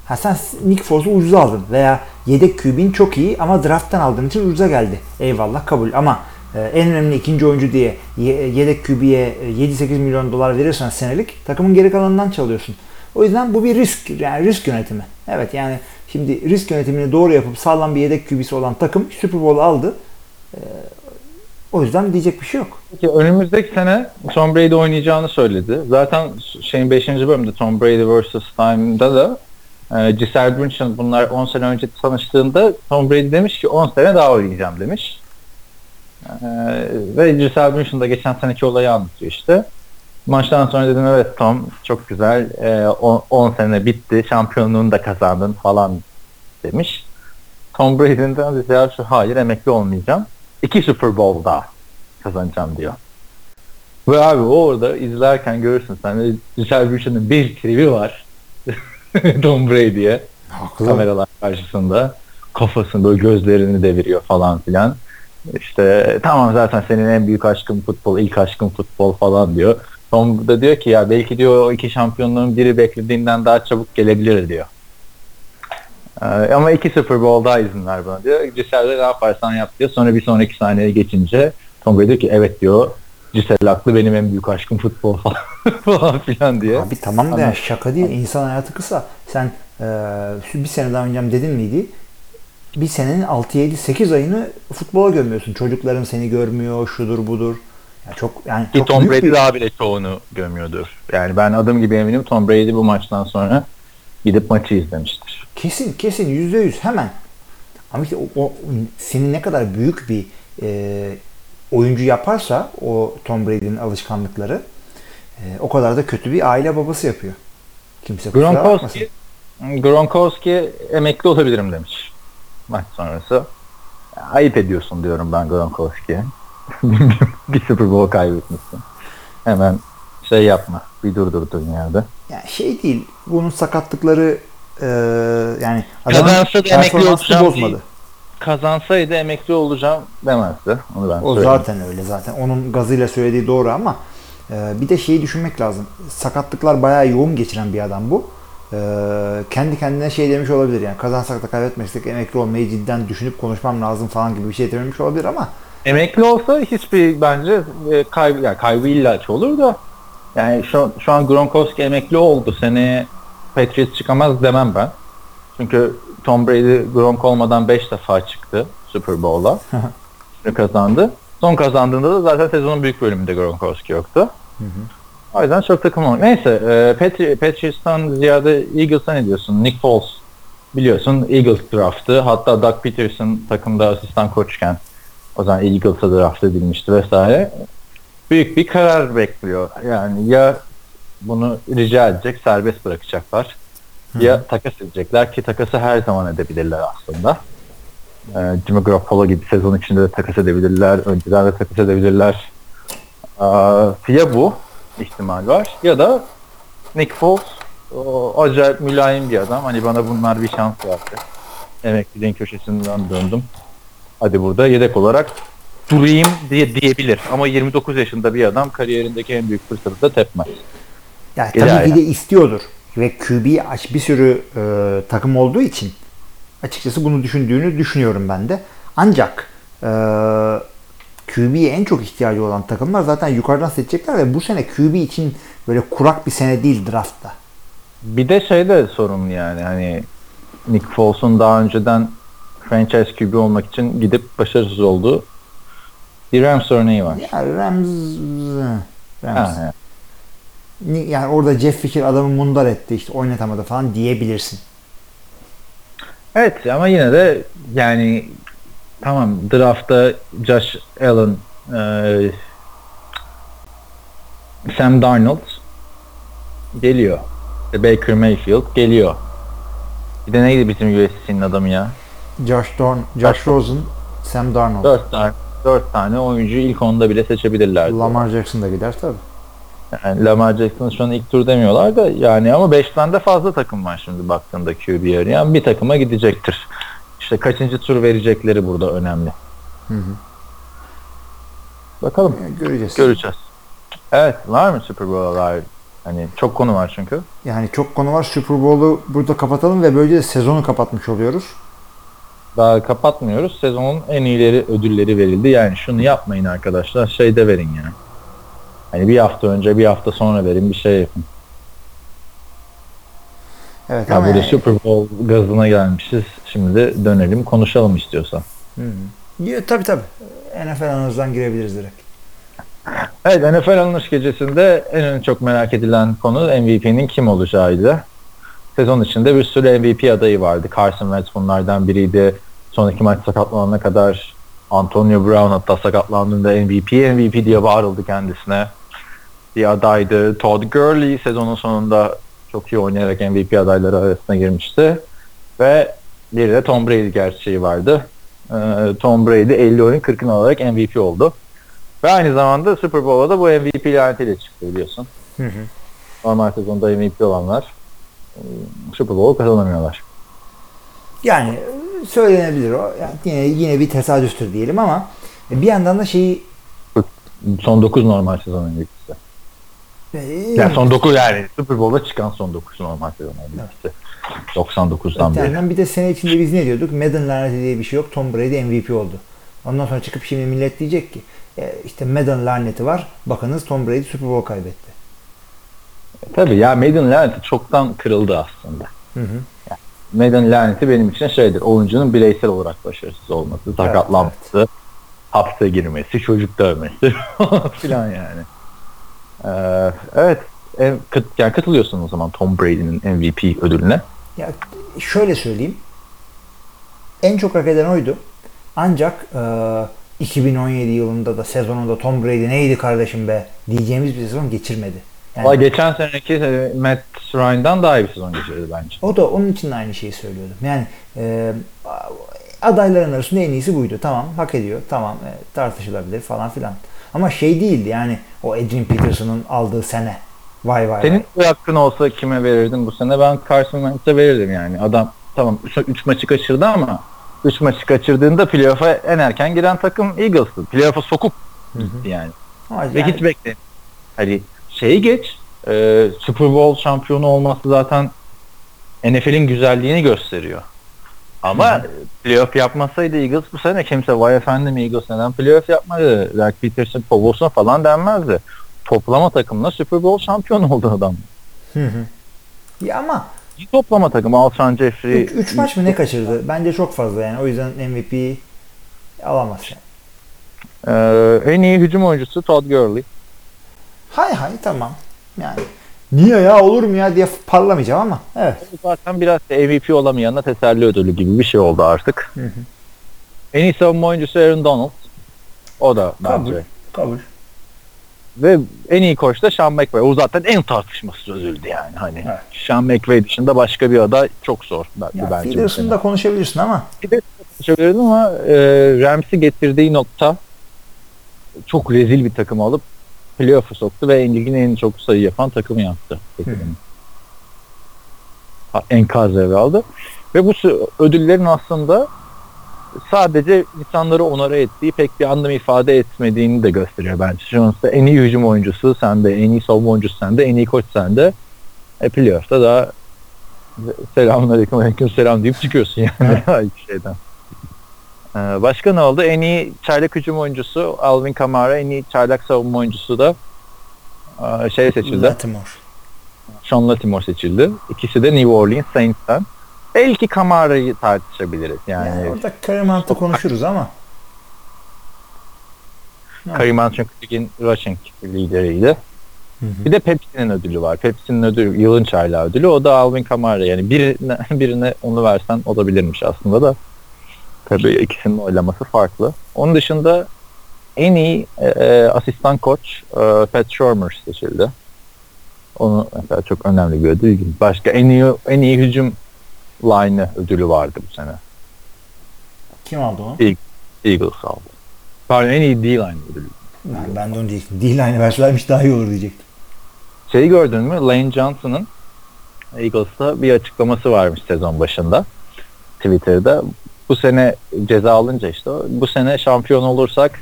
Speaker 2: Ha sen Nick Foles'u ucuza aldın veya yedek QB'in çok iyi ama drafttan aldığın için ucuza geldi. Eyvallah kabul ama e, en önemli ikinci oyuncu diye ye- yedek QB'ye 7-8 milyon dolar verirsen senelik takımın geri kalanından çalıyorsun. O yüzden bu bir risk yani risk yönetimi. Evet yani şimdi risk yönetimini doğru yapıp sağlam bir yedek QB'si olan takım Super Bowl aldı. E, o yüzden diyecek bir şey yok.
Speaker 1: Peki önümüzdeki sene Tom Brady oynayacağını söyledi. Zaten şeyin 5. bölümde Tom Brady vs. Time'da da e, Giselle Bündchen bunlar 10 sene önce tanıştığında Tom Brady demiş ki 10 sene daha oynayacağım demiş. E, ve Giselle Bündchen da geçen seneki olayı anlatıyor işte. Maçtan sonra dedim evet Tom çok güzel e, 10 sene bitti şampiyonluğunu da kazandın falan demiş. Tom Brady'nin de cevap şu hayır emekli olmayacağım. İki Super Bowl daha kazanacağım diyor. Ve abi orada izlerken görürsün sen Giselle Bündchen'in bir tribi var. Tom Brady'ye
Speaker 2: Haklı.
Speaker 1: kameralar karşısında kafasını böyle gözlerini deviriyor falan filan. İşte tamam zaten senin en büyük aşkın futbol, ilk aşkın futbol falan diyor. Tom da diyor ki ya belki diyor o iki şampiyonluğun biri beklediğinden daha çabuk gelebilir diyor. Ee, ama iki Super Bowl daha izin ver bana diyor. Giselle ne yaparsan yap diyor. Sonra bir sonraki sahneye geçince Tom Brady diyor ki evet diyor Giselle haklı benim en büyük aşkım futbol falan, falan filan diye.
Speaker 2: Abi tamam da yani şaka değil. İnsan hayatı kısa. Sen e, bir sene daha önce dedin miydi? Bir senenin 6 7 8 ayını futbola gömüyorsun. Çocukların seni görmüyor, şudur budur. Ya çok yani
Speaker 1: Ki
Speaker 2: çok
Speaker 1: Tom Brady
Speaker 2: bir-
Speaker 1: daha bile çoğunu gömüyordur. Yani ben adım gibi eminim Tom Brady bu maçtan sonra gidip maçı izlemiştir.
Speaker 2: Kesin kesin yüzde yüz hemen. Ama işte o, o seni ne kadar büyük bir e, oyuncu yaparsa o Tom Brady'nin alışkanlıkları e, o kadar da kötü bir aile babası yapıyor. Kimse.
Speaker 1: Gronkowski, Gronkowski emekli olabilirim demiş maç sonrası. Ayıp ediyorsun diyorum ben Gronkowski'ye. bir Super Bowl kaybetmişsin. Hemen şey yapma. Bir durdur dünyada.
Speaker 2: Yani şey değil. Bunun sakatlıkları e, yani adamın
Speaker 1: Kazansa da emekli olacağım
Speaker 2: bozmadı.
Speaker 1: değil. Kazansaydı emekli olacağım demezdi. Onu ben
Speaker 2: O
Speaker 1: söyleyeyim.
Speaker 2: zaten öyle zaten. Onun gazıyla söylediği doğru ama e, bir de şeyi düşünmek lazım. Sakatlıklar bayağı yoğun geçiren bir adam bu. E, kendi kendine şey demiş olabilir yani kazansak da kaybetmezsek emekli olmayı cidden düşünüp konuşmam lazım falan gibi bir şey dememiş olabilir ama
Speaker 1: Emekli olsa hiçbir bence e, kaybı, yani kaybı illaki olur da yani şu, şu an Gronkowski emekli oldu. Seneye Patriots çıkamaz demem ben. Çünkü Tom Brady Gronk olmadan 5 defa çıktı Super Bowl'la. kazandı. Son kazandığında da zaten sezonun büyük bölümünde Gronkowski yoktu. Hı hı. O yüzden çok takım olmuyor. Neyse e, Patri Patriots'tan ziyade Eagles'a ne diyorsun? Nick Foles biliyorsun Eagles draftı. Hatta Doug Peterson takımda asistan koçken o zaman Eagles'a draft edilmişti vesaire. Büyük bir karar bekliyor. Yani ya bunu rica edecek, serbest bırakacaklar. Hı. Ya takas edecekler ki takası her zaman edebilirler aslında. Ee, Jimmy Garoppolo gibi sezon içinde de takas edebilirler. Önceden de takas edebilirler. Ee, ya bu ihtimal var ya da Nick Foles o, acayip mülayim bir adam. Hani bana bunlar bir şans verdi. Emekliliğin köşesinden döndüm. Hadi burada yedek olarak durayım diye diyebilir. Ama 29 yaşında bir adam kariyerindeki en büyük fırsatı da tepmez.
Speaker 2: Yani tabii ki de istiyordur. Ve QB aç bir sürü e, takım olduğu için açıkçası bunu düşündüğünü düşünüyorum ben de. Ancak e, QB'ye en çok ihtiyacı olan takımlar zaten yukarıdan seçecekler ve bu sene QB için böyle kurak bir sene değil draftta.
Speaker 1: Bir de şey de sorun yani hani Nick Foles'un daha önceden franchise QB olmak için gidip başarısız olduğu bir Rams örneği var.
Speaker 2: Ya Rams Rams. Ha, yani orada Jeff Fisher adamı mundar etti işte oynatamadı falan diyebilirsin.
Speaker 1: Evet ama yine de yani tamam draftta Josh Allen e, Sam Darnold geliyor. Baker Mayfield geliyor. Bir de neydi bizim USC'nin adamı ya?
Speaker 2: Josh Dorn, Josh Rosen, Sam Darnold.
Speaker 1: Dört tane, dört tane oyuncu ilk onda bile seçebilirler.
Speaker 2: Lamar Jackson da gider tabii.
Speaker 1: Yani Lamar Jackson şu an ilk tur demiyorlar da yani ama 5'ten de fazla takım var şimdi baktığında QB arayan. Bir takıma gidecektir. İşte kaçıncı tur verecekleri burada önemli. Hı hı. Bakalım.
Speaker 2: Göreceğiz.
Speaker 1: Göreceğiz. Evet var mı Super Bowl'lar? Hani çok konu var çünkü.
Speaker 2: Yani çok konu var. Super Bowl'u burada kapatalım ve böylece sezonu kapatmış oluyoruz.
Speaker 1: Daha kapatmıyoruz. Sezonun en iyileri ödülleri verildi. Yani şunu yapmayın arkadaşlar. Şeyde verin yani. Hani bir hafta önce bir hafta sonra verin bir şey yapın. Evet ya ama burada yani... Super Bowl gazına gelmişiz. Şimdi dönelim konuşalım istiyorsan.
Speaker 2: Hı hı. Tabii tabii. NFL analizden girebiliriz direkt.
Speaker 1: Evet NFL alınış gecesinde en çok merak edilen konu MVP'nin kim olacağıydı. Sezon içinde bir sürü MVP adayı vardı. Carson Wentz bunlardan biriydi. Sonraki maç sakatlanana kadar Antonio Brown hatta sakatlandığında MVP MVP diye bağırıldı kendisine bir adaydı. Todd Gurley sezonun sonunda çok iyi oynayarak MVP adayları arasına girmişti. Ve bir de Tom Brady gerçeği vardı. Ee, Tom Brady 50 oyun 40'ını alarak MVP oldu. Ve aynı zamanda Super Bowl'a da bu MVP lanetiyle çıktı biliyorsun. Hı hı. Normal sezonda MVP olanlar Super Bowl kazanamıyorlar.
Speaker 2: Yani söylenebilir o. Yani yine, yine bir tesadüftür diyelim ama bir yandan da şeyi
Speaker 1: son 9 normal sezon MVP'si. Yani son 9 yani Super Bowl'a çıkan son 9 normal sezon MVP'si. 99'dan beri.
Speaker 2: Yani bir de sene içinde biz ne diyorduk? Madden laneti diye bir şey yok. Tom Brady MVP oldu. Ondan sonra çıkıp şimdi millet diyecek ki e, işte Madden laneti var. Bakınız Tom Brady Super Bowl kaybetti.
Speaker 1: E, tabii ya Madden laneti çoktan kırıldı aslında. Hı hı. Yani Madden laneti benim için şeydir. Oyuncunun bireysel olarak başarısız olması, sakatlanması, evet, hapse girmesi, çocuk dövmesi filan yani. Ee, evet. En, kat, yani katılıyorsun o zaman Tom Brady'nin MVP ödülüne.
Speaker 2: Ya şöyle söyleyeyim. En çok hak eden oydu. Ancak e, 2017 yılında da sezonunda Tom Brady neydi kardeşim be diyeceğimiz bir sezon geçirmedi.
Speaker 1: Yani, Valla geçen seneki e, Matt Ryan'dan daha iyi bir sezon geçirdi bence.
Speaker 2: O da onun için de aynı şeyi söylüyordum. Yani e, adayların arasında en iyisi buydu. Tamam hak ediyor. Tamam e, tartışılabilir falan filan. Ama şey değildi yani o Adrian Peterson'ın aldığı sene. Vay vay
Speaker 1: Senin vay. hakkın olsa kime verirdin bu sene? Ben Carson Wentz'e verirdim yani. Adam tamam 3 maçı kaçırdı ama 3 maçı kaçırdığında playoff'a en erken giren takım Eagles'tı. Playoff'a sokup gitti yani. Ama Ve yani... hiç bekle. Hani şeyi geç e, Super Bowl şampiyonu olması zaten NFL'in güzelliğini gösteriyor. Ama Hı-hı. playoff yapmasaydı Eagles bu sene kimse vay efendim Eagles neden playoff yapmadı? Zach Peterson kovulsun falan denmezdi. Toplama takımla Super Bowl şampiyon oldu adam.
Speaker 2: Hı hı. Ya ama
Speaker 1: İyi toplama takımı Alshon Jeffrey.
Speaker 2: 3 maç mı ne kaçırdı? Bence çok fazla yani. O yüzden MVP Alamaz yani.
Speaker 1: Ee, en iyi hücum oyuncusu Todd Gurley.
Speaker 2: Hay hay tamam. Yani niye ya olur mu ya diye parlamayacağım ama evet.
Speaker 1: Zaten biraz da MVP olamayana teselli ödülü gibi bir şey oldu artık.
Speaker 2: Hı hı.
Speaker 1: En iyi savunma oyuncusu Aaron Donald. O da bence.
Speaker 2: Kabul. Kabul.
Speaker 1: Ve en iyi koç da Sean McVay. O zaten en tartışmasız ödüldü yani. Hani
Speaker 2: Evet.
Speaker 1: Sean McVay dışında başka bir aday çok zor.
Speaker 2: Ya
Speaker 1: bence. sene.
Speaker 2: da konuşabilirsin ama
Speaker 1: Bir de konuşabiliriz ama e, Rams'i getirdiği nokta çok rezil bir takım alıp playoff'a soktu ve ligin en çok sayı yapan takımı yaptı. Ha, Enkaz eve aldı. Ve bu ödüllerin aslında sadece insanları onara ettiği pek bir anlam ifade etmediğini de gösteriyor bence. Anda en iyi hücum oyuncusu sende, en iyi savunma oyuncusu sende, en iyi koç sende. E playoff'ta da selamünaleyküm aleyküm selam deyip çıkıyorsun yani şeyden. Ee, başka ne oldu? En iyi çaylak hücum oyuncusu Alvin Kamara, en iyi çaylak savunma oyuncusu da e, şey seçildi.
Speaker 2: Latimore.
Speaker 1: Sean Latimore seçildi. İkisi de New Orleans Saints'ten. Belki Kamara'yı tartışabiliriz. Yani,
Speaker 2: Yani orada Hunt'ı konuşuruz ama.
Speaker 1: Kareem Hunt çünkü ligin rushing lideriydi. Bir de Pepsi'nin ödülü var. Pepsi'nin ödülü yılın çaylağı ödülü. O da Alvin Kamara. Yani birine, birine onu versen olabilirmiş aslında da. Tabii ikisinin oylaması farklı. Onun dışında en iyi e, e, asistan koç e, Pat Shurmur seçildi. Onu mesela çok önemli bir ödül. Başka en iyi en iyi hücum line ödülü vardı bu sene.
Speaker 2: Kim aldı onu?
Speaker 1: Eagles aldı. Pardon en iyi D-line ödülü.
Speaker 2: Ben, ben de onu diyecektim. D-line'ı verselermiş daha iyi olur diyecektim.
Speaker 1: Şeyi gördün mü? Lane Johnson'ın Eagles'ta bir açıklaması varmış sezon başında. Twitter'da. Bu sene ceza alınca işte bu sene şampiyon olursak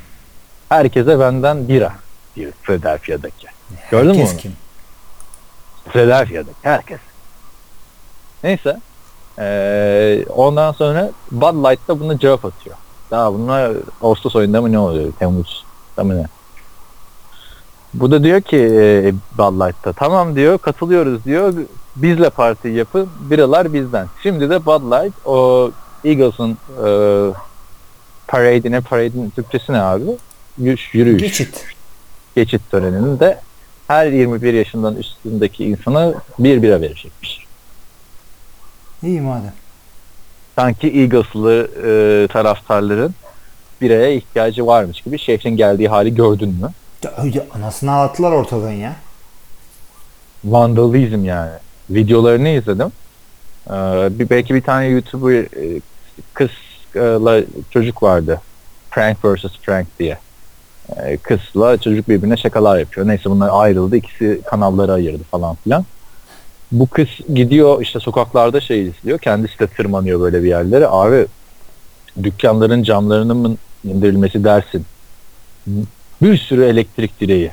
Speaker 1: herkese benden bira diyor Philadelphia'daki. Gördün mü onu?
Speaker 2: kim?
Speaker 1: Philadelphia'daki herkes. Neyse. Ee, ondan sonra Bud Light da buna cevap atıyor. Daha bunlar Ağustos ayında mı ne oluyor? Temmuz'da mı ne? Bu da diyor ki e, Bud Light'ta tamam diyor katılıyoruz diyor bizle parti yapın biralar bizden. Şimdi de Bud Light o Eagles'ın e, parade'ine parade'in Türkçesi ne abi? Yürüyüş. yürüyüş
Speaker 2: Geçit.
Speaker 1: geçit töreninde her 21 yaşından üstündeki insana bir bira verecekmiş.
Speaker 2: İyi madem.
Speaker 1: Sanki Eagles'lı e, taraftarların biraya ihtiyacı varmış gibi şehrin geldiği hali gördün mü?
Speaker 2: Ya, ya, anasını ağlattılar ortadan ya.
Speaker 1: Vandalizm yani. Videolarını izledim. Ee, bir, belki bir tane YouTuber e, kızla çocuk vardı. Prank vs. Prank diye. Ee, kızla çocuk birbirine şakalar yapıyor. Neyse bunlar ayrıldı. İkisi kanalları ayırdı falan filan. Bu kız gidiyor işte sokaklarda şey izliyor. Kendisi de tırmanıyor böyle bir yerlere. Abi dükkanların camlarının indirilmesi dersin. Bir sürü elektrik direği.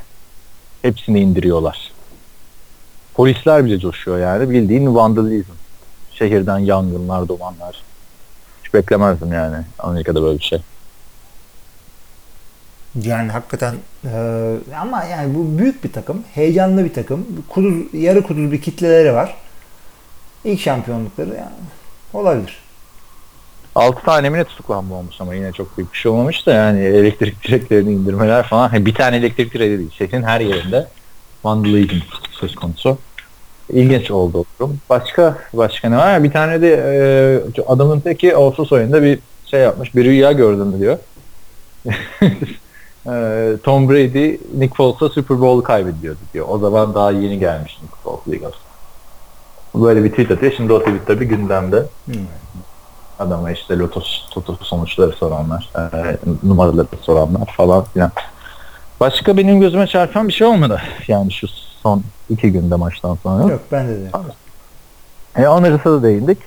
Speaker 1: Hepsini indiriyorlar. Polisler bile coşuyor yani. Bildiğin vandalizm. Şehirden yangınlar, dumanlar. Hiç beklemezdim yani Amerika'da böyle bir şey.
Speaker 2: Yani hakikaten e, ama yani bu büyük bir takım, heyecanlı bir takım, kuduz, yarı kuduz bir kitleleri var. İlk şampiyonlukları yani olabilir.
Speaker 1: 6 tane mi ne tutuklanma olmuş ama yine çok büyük bir şey olmamış da yani elektrik direklerini indirmeler falan. Hani bir tane elektrik direği değil. Şehrin her yerinde vandalizm söz konusu. İlginç oldu durum. Başka başka ne var? Bir tane de e, adamın teki Ağustos ayında bir şey yapmış. Bir rüya gördüm diyor. E, Tom Brady Nick Foles'a Super Bowl kaybediyordu diyor. O zaman daha yeni gelmiş Nick Foles Eagles'a. Böyle bir tweet atıyor. Şimdi o tweet tabii gündemde.
Speaker 2: Hmm.
Speaker 1: Adama işte loto, loto sonuçları soranlar, e, numaraları soranlar falan filan. Başka benim gözüme çarpan bir şey olmadı. Yani şu son iki günde maçtan sonra.
Speaker 2: Yok bende de.
Speaker 1: E, onlara da değindik.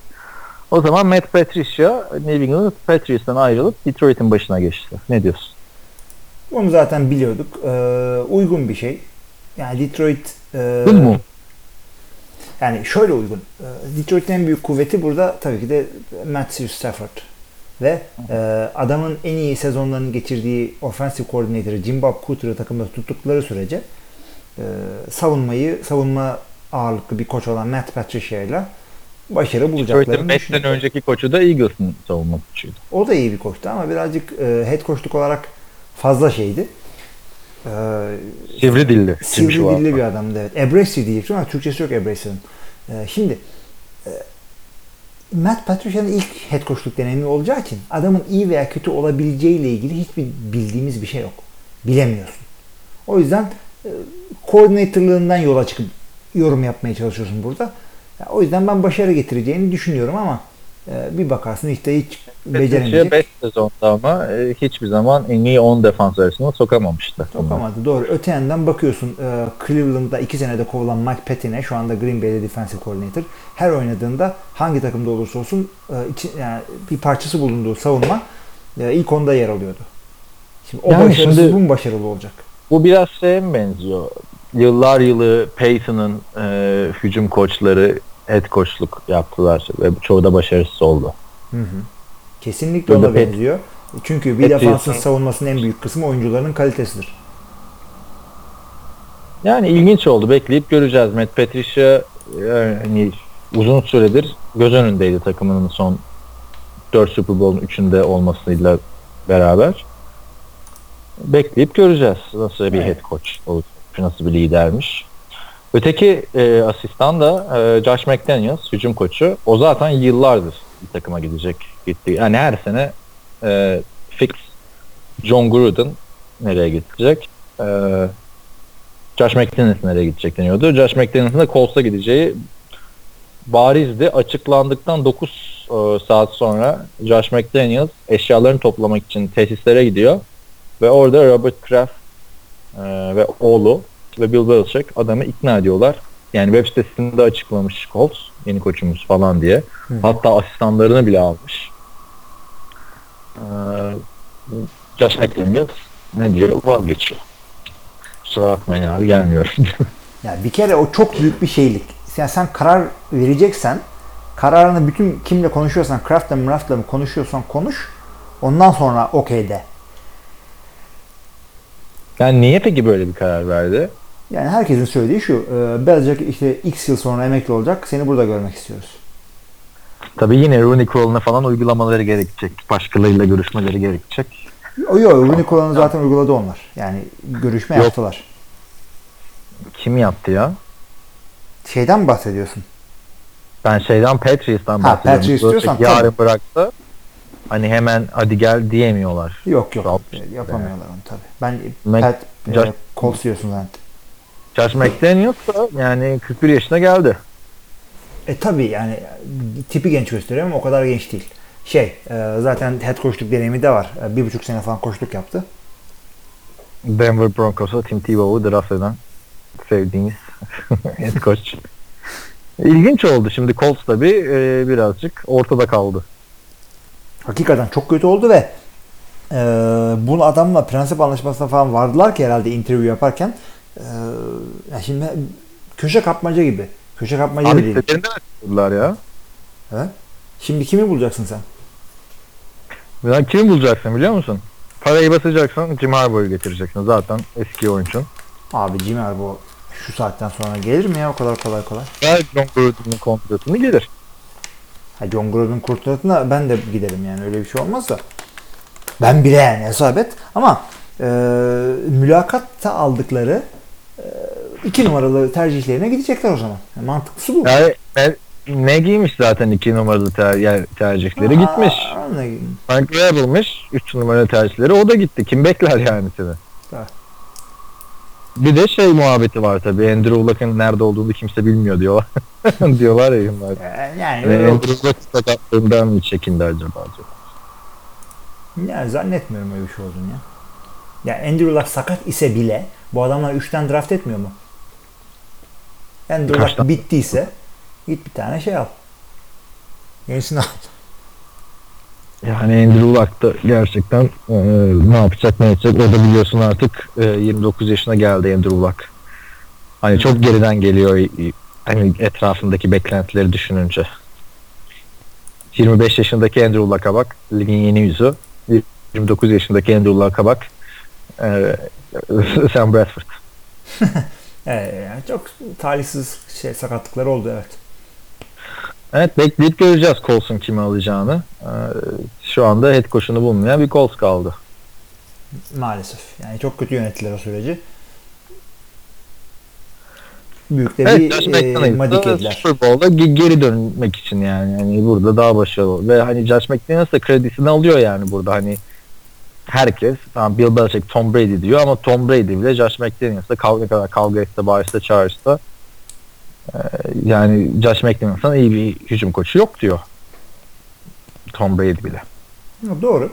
Speaker 1: O zaman Matt Patricia New England Patriots'tan ayrılıp Detroit'in başına geçti. Ne diyorsun?
Speaker 2: Onu zaten biliyorduk. Ee, uygun bir şey. Yani Detroit e,
Speaker 1: Uygun mu?
Speaker 2: Yani şöyle uygun. Ee, Detroit'in en büyük kuvveti burada tabii ki de Matthew Stafford. Ve e, adamın en iyi sezonlarını geçirdiği offensive coordinator'ı Jim Bob Cooter'ı takımda tuttukları sürece e, savunmayı, savunma ağırlıklı bir koç olan Matt Patricia ile başarı bulacaklarını
Speaker 1: 5 sene önceki koçu da Eagles'ın savunma koçuydu.
Speaker 2: O da iyi bir koçtu ama birazcık e, head coachluk olarak fazla şeydi.
Speaker 1: E, sivri dilli.
Speaker 2: Sivri dilli bir adamdı evet. Abrasive diyecektim ama Türkçesi yok Abrasive'ın. E, şimdi e, Matt Patricia'nın ilk head coachluk deneyimi olacağı için adamın iyi veya kötü olabileceğiyle ilgili hiçbir bildiğimiz bir şey yok. Bilemiyorsun. O yüzden e, koordinatörlüğünden yola çıkıp yorum yapmaya çalışıyorsun burada. O yüzden ben başarı getireceğini düşünüyorum ama e, bir bakarsın işte hiç beceremeyecek.
Speaker 1: 5 sezonda ama e, hiçbir zaman en iyi 10 defans arasında sokamamıştı.
Speaker 2: Sokamadı doğru. Öte yandan bakıyorsun e, Cleveland'da 2 senede kovulan Mike Pettine şu anda Green Bay'de defensive coordinator. Her oynadığında hangi takımda olursa olsun yani bir parçası bulunduğu savunma ilk onda yer alıyordu. Şimdi o yani başarısız şimdi, bu mu başarılı olacak?
Speaker 1: Bu biraz şeye mi benziyor? Yıllar yılı Peyton'ın e, hücum koçları head coachluk yaptılar ve çoğu da başarısız oldu.
Speaker 2: Hı hı. Kesinlikle ona benziyor. Çünkü bir defansın savunmasının en büyük kısmı oyuncuların kalitesidir.
Speaker 1: Yani ilginç oldu. Bekleyip göreceğiz. Matt Patricia yani uzun süredir göz önündeydi takımının son 4 Super Bowl'un 3'ünde olmasıyla beraber. Bekleyip göreceğiz. Nasıl bir head coach olur, nasıl bir lidermiş. Öteki e, asistan da e, Josh McDaniels, hücum koçu. O zaten yıllardır bir takıma gidecek. Gitti. Yani her sene e, fix John Gruden nereye gidecek? E, Josh McDaniels nereye gidecek deniyordu. Josh McDaniels'ın da Colts'a gideceği barizdi. Açıklandıktan 9 e, saat sonra Josh McDaniels eşyalarını toplamak için tesislere gidiyor. Ve orada Robert Kraft e, ve oğlu ve Bill Belichick adamı ikna ediyorlar. Yani web sitesinde açıklamış Colts yeni koçumuz falan diye. Hı. Hatta asistanlarını bile almış. Ee, Josh McDaniels ne diyor? Vazgeçiyor. Kusura bakmayın abi gelmiyorum.
Speaker 2: yani bir kere o çok büyük bir şeylik. Yani sen karar vereceksen kararını bütün kimle konuşuyorsan Kraft'la Mraft'la mı konuşuyorsan konuş. Ondan sonra okey de.
Speaker 1: Yani niye peki böyle bir karar verdi?
Speaker 2: Yani herkesin söylediği şu. E, Belichick işte X yıl sonra emekli olacak. Seni burada görmek istiyoruz.
Speaker 1: Tabii yine Rooney kuralına falan uygulamaları gerekecek. Başkalarıyla görüşmeleri gerekecek.
Speaker 2: O yok. Rooney kuralını zaten uyguladı onlar. Yani görüşme yok. yaptılar.
Speaker 1: Kim yaptı ya?
Speaker 2: Şeyden mi bahsediyorsun?
Speaker 1: Ben şeyden Patriots'tan bahsediyorum. Patriots istiyorsan yarın tabii. bıraktı. Hani hemen hadi gel diyemiyorlar.
Speaker 2: Yok yok. Rob, yapamıyorlar onu tabii. Ben Mac, Pat, Josh, e, Colts diyorsun zaten.
Speaker 1: Josh McDaniels da yani 41 yaşına geldi.
Speaker 2: E tabi yani tipi genç gösteriyor ama o kadar genç değil. Şey e, zaten head coachluk deneyimi de var. E, bir buçuk sene falan koçluk yaptı.
Speaker 1: Denver Broncos'a Tim Tebow'u draft eden sevdiğiniz head coach. İlginç oldu. Şimdi Colts tabi e, birazcık ortada kaldı.
Speaker 2: Hakikaten çok kötü oldu ve e, bunu adamla prensip anlaşmasına falan vardılar ki herhalde interview yaparken ee, ya şimdi köşe kapmaca gibi. Köşe kapmaca
Speaker 1: Abi değil. Abi açtılar ya.
Speaker 2: He? Şimdi kimi bulacaksın sen?
Speaker 1: Ya kimi bulacaksın biliyor musun? Parayı basacaksın Jim Harbaugh'u getireceksin zaten eski oyuncun.
Speaker 2: Abi Jim Harbaugh şu saatten sonra gelir mi ya o kadar kolay kolay?
Speaker 1: Ya John Gruden'ın kontratını gelir.
Speaker 2: Ha John Gruden'ın kontratına ben de giderim yani öyle bir şey olmazsa. Ben bile yani hesap et. Ama e, mülakatta aldıkları e, iki numaralı tercihlerine gidecekler o zaman. Yani mantıklısı bu.
Speaker 1: Yani, ne, ne giymiş zaten iki numaralı ter, yer, tercihleri Aa, gitmiş. Frank Rebel'miş. Üç numaralı tercihleri o da gitti. Kim bekler yani seni? Ha. Bir de şey muhabbeti var tabii. Andrew Luck'ın nerede olduğunu kimse bilmiyor diyorlar. diyorlar ya bunlar. Yani, yani Andrew Luck sakatlığından mı çekindi acaba? acaba?
Speaker 2: Ya zannetmiyorum öyle bir şey olduğunu ya. Ya Andrew Luck sakat ise bile bu adamlar 3'ten draft etmiyor mu? Andrew Luck bittiyse git bir tane şey al. Yenisini al.
Speaker 1: Yani Andrew Luck da gerçekten e, ne yapacak ne edecek o da biliyorsun artık e, 29 yaşına geldi Andrew Luck. Hani çok geriden geliyor hani etrafındaki beklentileri düşününce. 25 yaşındaki Andrew Luck'a bak ligin yeni yüzü. 29 yaşındaki Andrew Luck'a bak ee, Sam Bradford.
Speaker 2: evet, yani çok talihsiz şey sakatlıkları oldu evet.
Speaker 1: Evet bekleyip göreceğiz Colts'un kimi alacağını. Ee, şu anda head coach'unu bulmayan bir Colts kaldı.
Speaker 2: Maalesef. Yani çok kötü yönettiler o süreci. Büyük de
Speaker 1: Evet,
Speaker 2: bir e, madik.
Speaker 1: Super Bowl'da ge- geri dönmek için yani. yani burada daha başarılı. Ve hani Josh McDaniels da kredisini alıyor yani burada hani herkes tamam Bill Belichick Tom Brady diyor ama Tom Brady bile Josh McDaniels'la kavga kadar kavga etse bağırsa çağırsa yani Josh McDaniels'ın iyi bir hücum koçu yok diyor. Tom Brady bile.
Speaker 2: Doğru.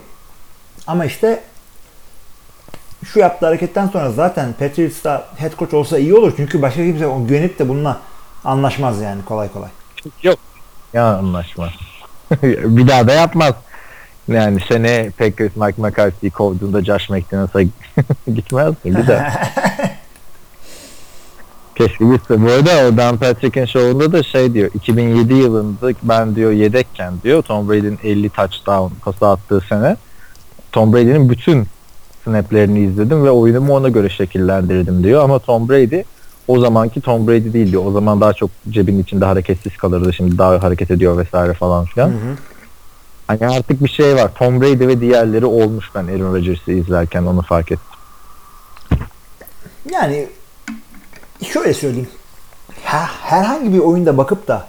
Speaker 2: Ama işte şu yaptığı hareketten sonra zaten Patriots'ta head coach olsa iyi olur. Çünkü başka kimse o güvenip de bununla anlaşmaz yani kolay kolay.
Speaker 1: Yok. Ya anlaşma. bir daha da yapmaz. Yani sene Packers Mike McCarthy'yi kovduğunda Josh McDaniels'a gitmez mi? Bir daha. Keşke gitse. Bu arada o Dan Patrick'in şovunda da şey diyor. 2007 yılında ben diyor yedekken diyor Tom Brady'nin 50 touchdown pası attığı sene Tom Brady'nin bütün snaplerini izledim ve oyunumu ona göre şekillendirdim diyor. Ama Tom Brady o zamanki Tom Brady değil diyor. O zaman daha çok cebin içinde hareketsiz kalırdı. Şimdi daha hareket ediyor vesaire falan filan. Hani artık bir şey var. Tom Brady ve diğerleri olmuş ben Aaron Rodgers'ı izlerken onu fark ettim.
Speaker 2: Yani şöyle söyleyeyim. Her, herhangi bir oyunda bakıp da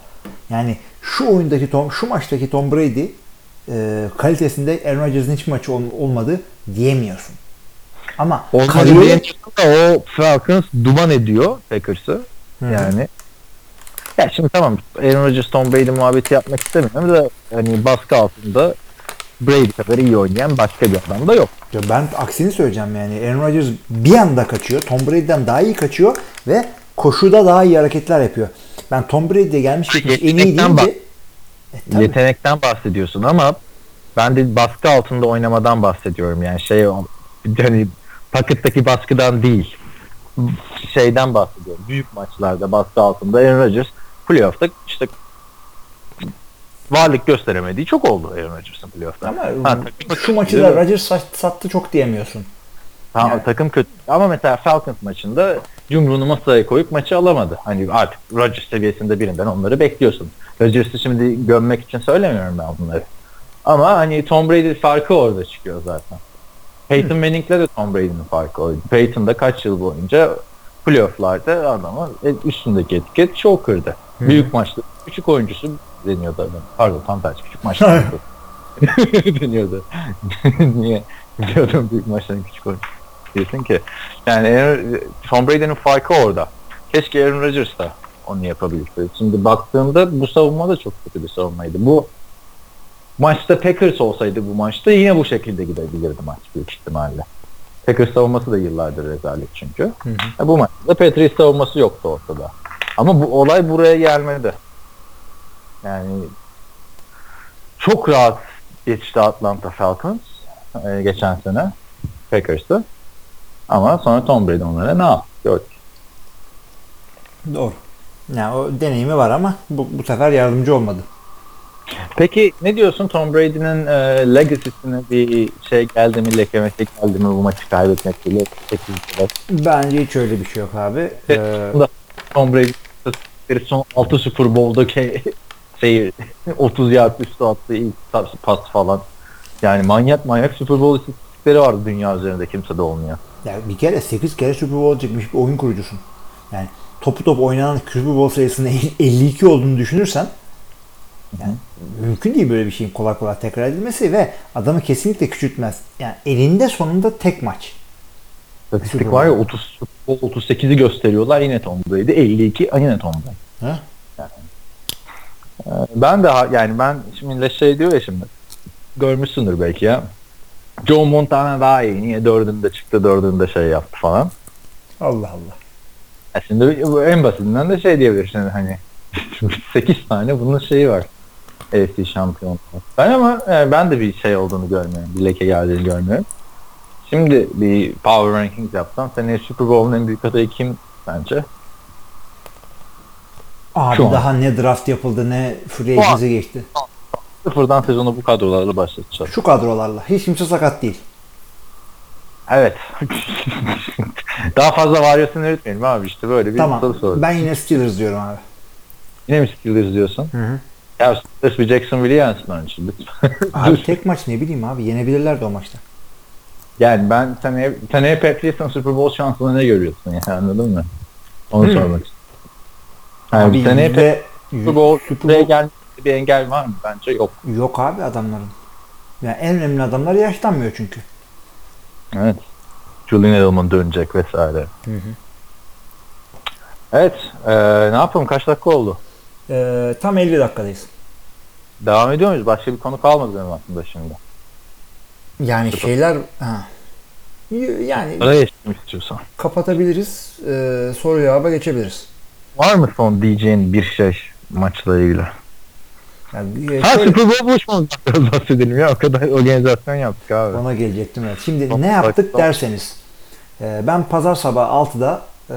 Speaker 2: yani şu oyundaki Tom, şu maçtaki Tom Brady e, kalitesinde Aaron Rodgers'ın hiç maçı ol, olmadı diyemiyorsun. Ama
Speaker 1: Olmadı
Speaker 2: kariyeri-
Speaker 1: diyemiyorsun da o Falcons duman ediyor Packers'ı. Yani ya şimdi tamam Aaron Rodgers Tom Brady muhabbeti yapmak istemiyorum da hani baskı altında Brady kadar iyi oynayan başka bir adam da yok.
Speaker 2: Ya ben aksini söyleyeceğim yani. Aaron Rodgers bir anda kaçıyor. Tom Brady'den daha iyi kaçıyor ve koşuda daha iyi hareketler yapıyor. Ben Tom Brady'ye gelmiş geçmiş en iyi
Speaker 1: Yetenekten
Speaker 2: deyince e, tabii.
Speaker 1: Yetenekten bahsediyorsun ama ben de baskı altında oynamadan bahsediyorum. Yani şey hani paketteki baskıdan değil. Şeyden bahsediyorum. Büyük maçlarda baskı altında Aaron Rodgers playoff'ta işte varlık gösteremediği çok oldu Aaron Rodgers'ın playoff'ta.
Speaker 2: Ama
Speaker 1: Ha,
Speaker 2: şu maçı da Rodgers sat- sattı çok diyemiyorsun.
Speaker 1: Tamam,
Speaker 2: Yani.
Speaker 1: takım kötü. Ama mesela Falcons maçında yumruğunu masaya koyup maçı alamadı. Hani artık Rodgers seviyesinde birinden onları bekliyorsun. Rodgers'ı şimdi gömmek için söylemiyorum ben bunları. Ama hani Tom Brady farkı orada çıkıyor zaten. Peyton Manning'le de Tom Brady'nin farkı oydu. Peyton da kaç yıl boyunca playoff'larda adamı üstündeki etiket çok kırdı. Büyük maçta küçük oyuncusu deniyordu adam. Pardon tam tersi küçük maçta deniyordu. Niye? Biliyordum büyük maçların küçük oyuncu. Diyorsun ki yani Aaron- Tom Brady'nin farkı orada. Keşke Aaron Rodgers da onu yapabilse. Şimdi baktığımda bu savunma da çok kötü bir savunmaydı. Bu maçta Packers olsaydı bu maçta yine bu şekilde gidebilirdi maç büyük ihtimalle. Packers savunması da yıllardır rezalet çünkü. E, bu maçta da Patriots savunması yoktu ortada. Ama bu olay buraya gelmedi. Yani çok rahat geçti Atlanta Falcons e, geçen sene Packers'ı. Ama sonra Tom Brady onlara ne yaptı gördük.
Speaker 2: Doğru. Yani o deneyimi var ama bu, bu sefer yardımcı olmadı.
Speaker 1: Peki ne diyorsun Tom Brady'nin e, legacy'sine bir şey geldi mi, lekemesi geldi mi bu maçı kaybetmek bile
Speaker 2: Bence hiç öyle bir şey yok abi. Ee,
Speaker 1: Tom Brady son 6 Super Bowl'daki şey 30 yard üstü attığı ilk pas- falan. Yani manyak manyak Super Bowl istatistikleri vardı dünya üzerinde kimse de olmuyor.
Speaker 2: ya bir kere 8 kere Super Bowl çıkmış bir oyun kurucusun. Yani topu top oynanan Super Bowl sayısının 52 olduğunu düşünürsen yani mümkün değil böyle bir şeyin kolay kolay tekrar edilmesi ve adamı kesinlikle küçültmez. Yani elinde sonunda tek maç.
Speaker 1: Statistik var ya
Speaker 2: Bowl.
Speaker 1: 30 Super Bowl 38'i gösteriyorlar yine Tom Brady 52 yine Tom Brady.
Speaker 2: Ha?
Speaker 1: Ee, Ben de yani ben şimdi şey diyor ya şimdi görmüşsündür belki ya. Joe Montana daha iyi. Niye dördünde çıktı dördünde şey yaptı falan.
Speaker 2: Allah Allah.
Speaker 1: Ya şimdi en basitinden de şey diyebilirsin hani 8 tane bunun şeyi var. AFC şampiyonluğu. Ben ama e, ben de bir şey olduğunu görmüyorum. Bir leke geldiğini görmüyorum. Şimdi bir power rankings yapsam seneye Super Bowl'un en büyük adayı kim bence?
Speaker 2: Abi
Speaker 1: Şu an.
Speaker 2: daha ne draft yapıldı ne free agency'e geçti.
Speaker 1: Sıfırdan sezonu bu kadrolarla başlatacağız.
Speaker 2: Şu kadrolarla. Hiç kimse sakat değil.
Speaker 1: Evet. Daha fazla varyasyon üretmeyelim abi işte böyle bir soru
Speaker 2: tamam.
Speaker 1: sordum.
Speaker 2: Ben yine Steelers diyorum abi.
Speaker 1: Yine mi Steelers diyorsun?
Speaker 2: Hı hı.
Speaker 1: Ya sırf bir Jacksonville'i yensin onun için lütfen.
Speaker 2: Abi tek maç ne bileyim abi yenebilirlerdi o maçta.
Speaker 1: yani ben seneye, seneye Patriots'ın Super Bowl şansını ne görüyorsun yani anladın mı? Onu
Speaker 2: Hmm.
Speaker 1: sormak istiyorum.
Speaker 2: Abi
Speaker 1: seneye
Speaker 2: yüzde,
Speaker 1: Super Bowl,
Speaker 2: Super
Speaker 1: Super
Speaker 2: Bowl-
Speaker 1: gelmesi bir engel var mı? Bence yok.
Speaker 2: yok abi adamların. Yani en önemli adamlar yaşlanmıyor çünkü.
Speaker 1: Evet. Julian Edelman dönecek vesaire. Evet. eee, ne yapalım? Kaç dakika oldu?
Speaker 2: Ee, tam 50 dakikadayız.
Speaker 1: Devam ediyor muyuz? Başka bir konu kalmadı benim aklımda şimdi.
Speaker 2: Yani şeyler ha. Yani
Speaker 1: Araya istiyorsan.
Speaker 2: kapatabiliriz. Ee, soru cevaba geçebiliriz.
Speaker 1: Var mı son diyeceğin bir şey maçla ilgili?
Speaker 2: Yani,
Speaker 1: Ha
Speaker 2: şöyle-
Speaker 1: Super Bowl buluşmamızdan biraz bahsedelim ya. O kadar organizasyon yaptık abi.
Speaker 2: Ona gelecektim evet. Şimdi ne yaptık derseniz. e, ben pazar sabah 6'da e,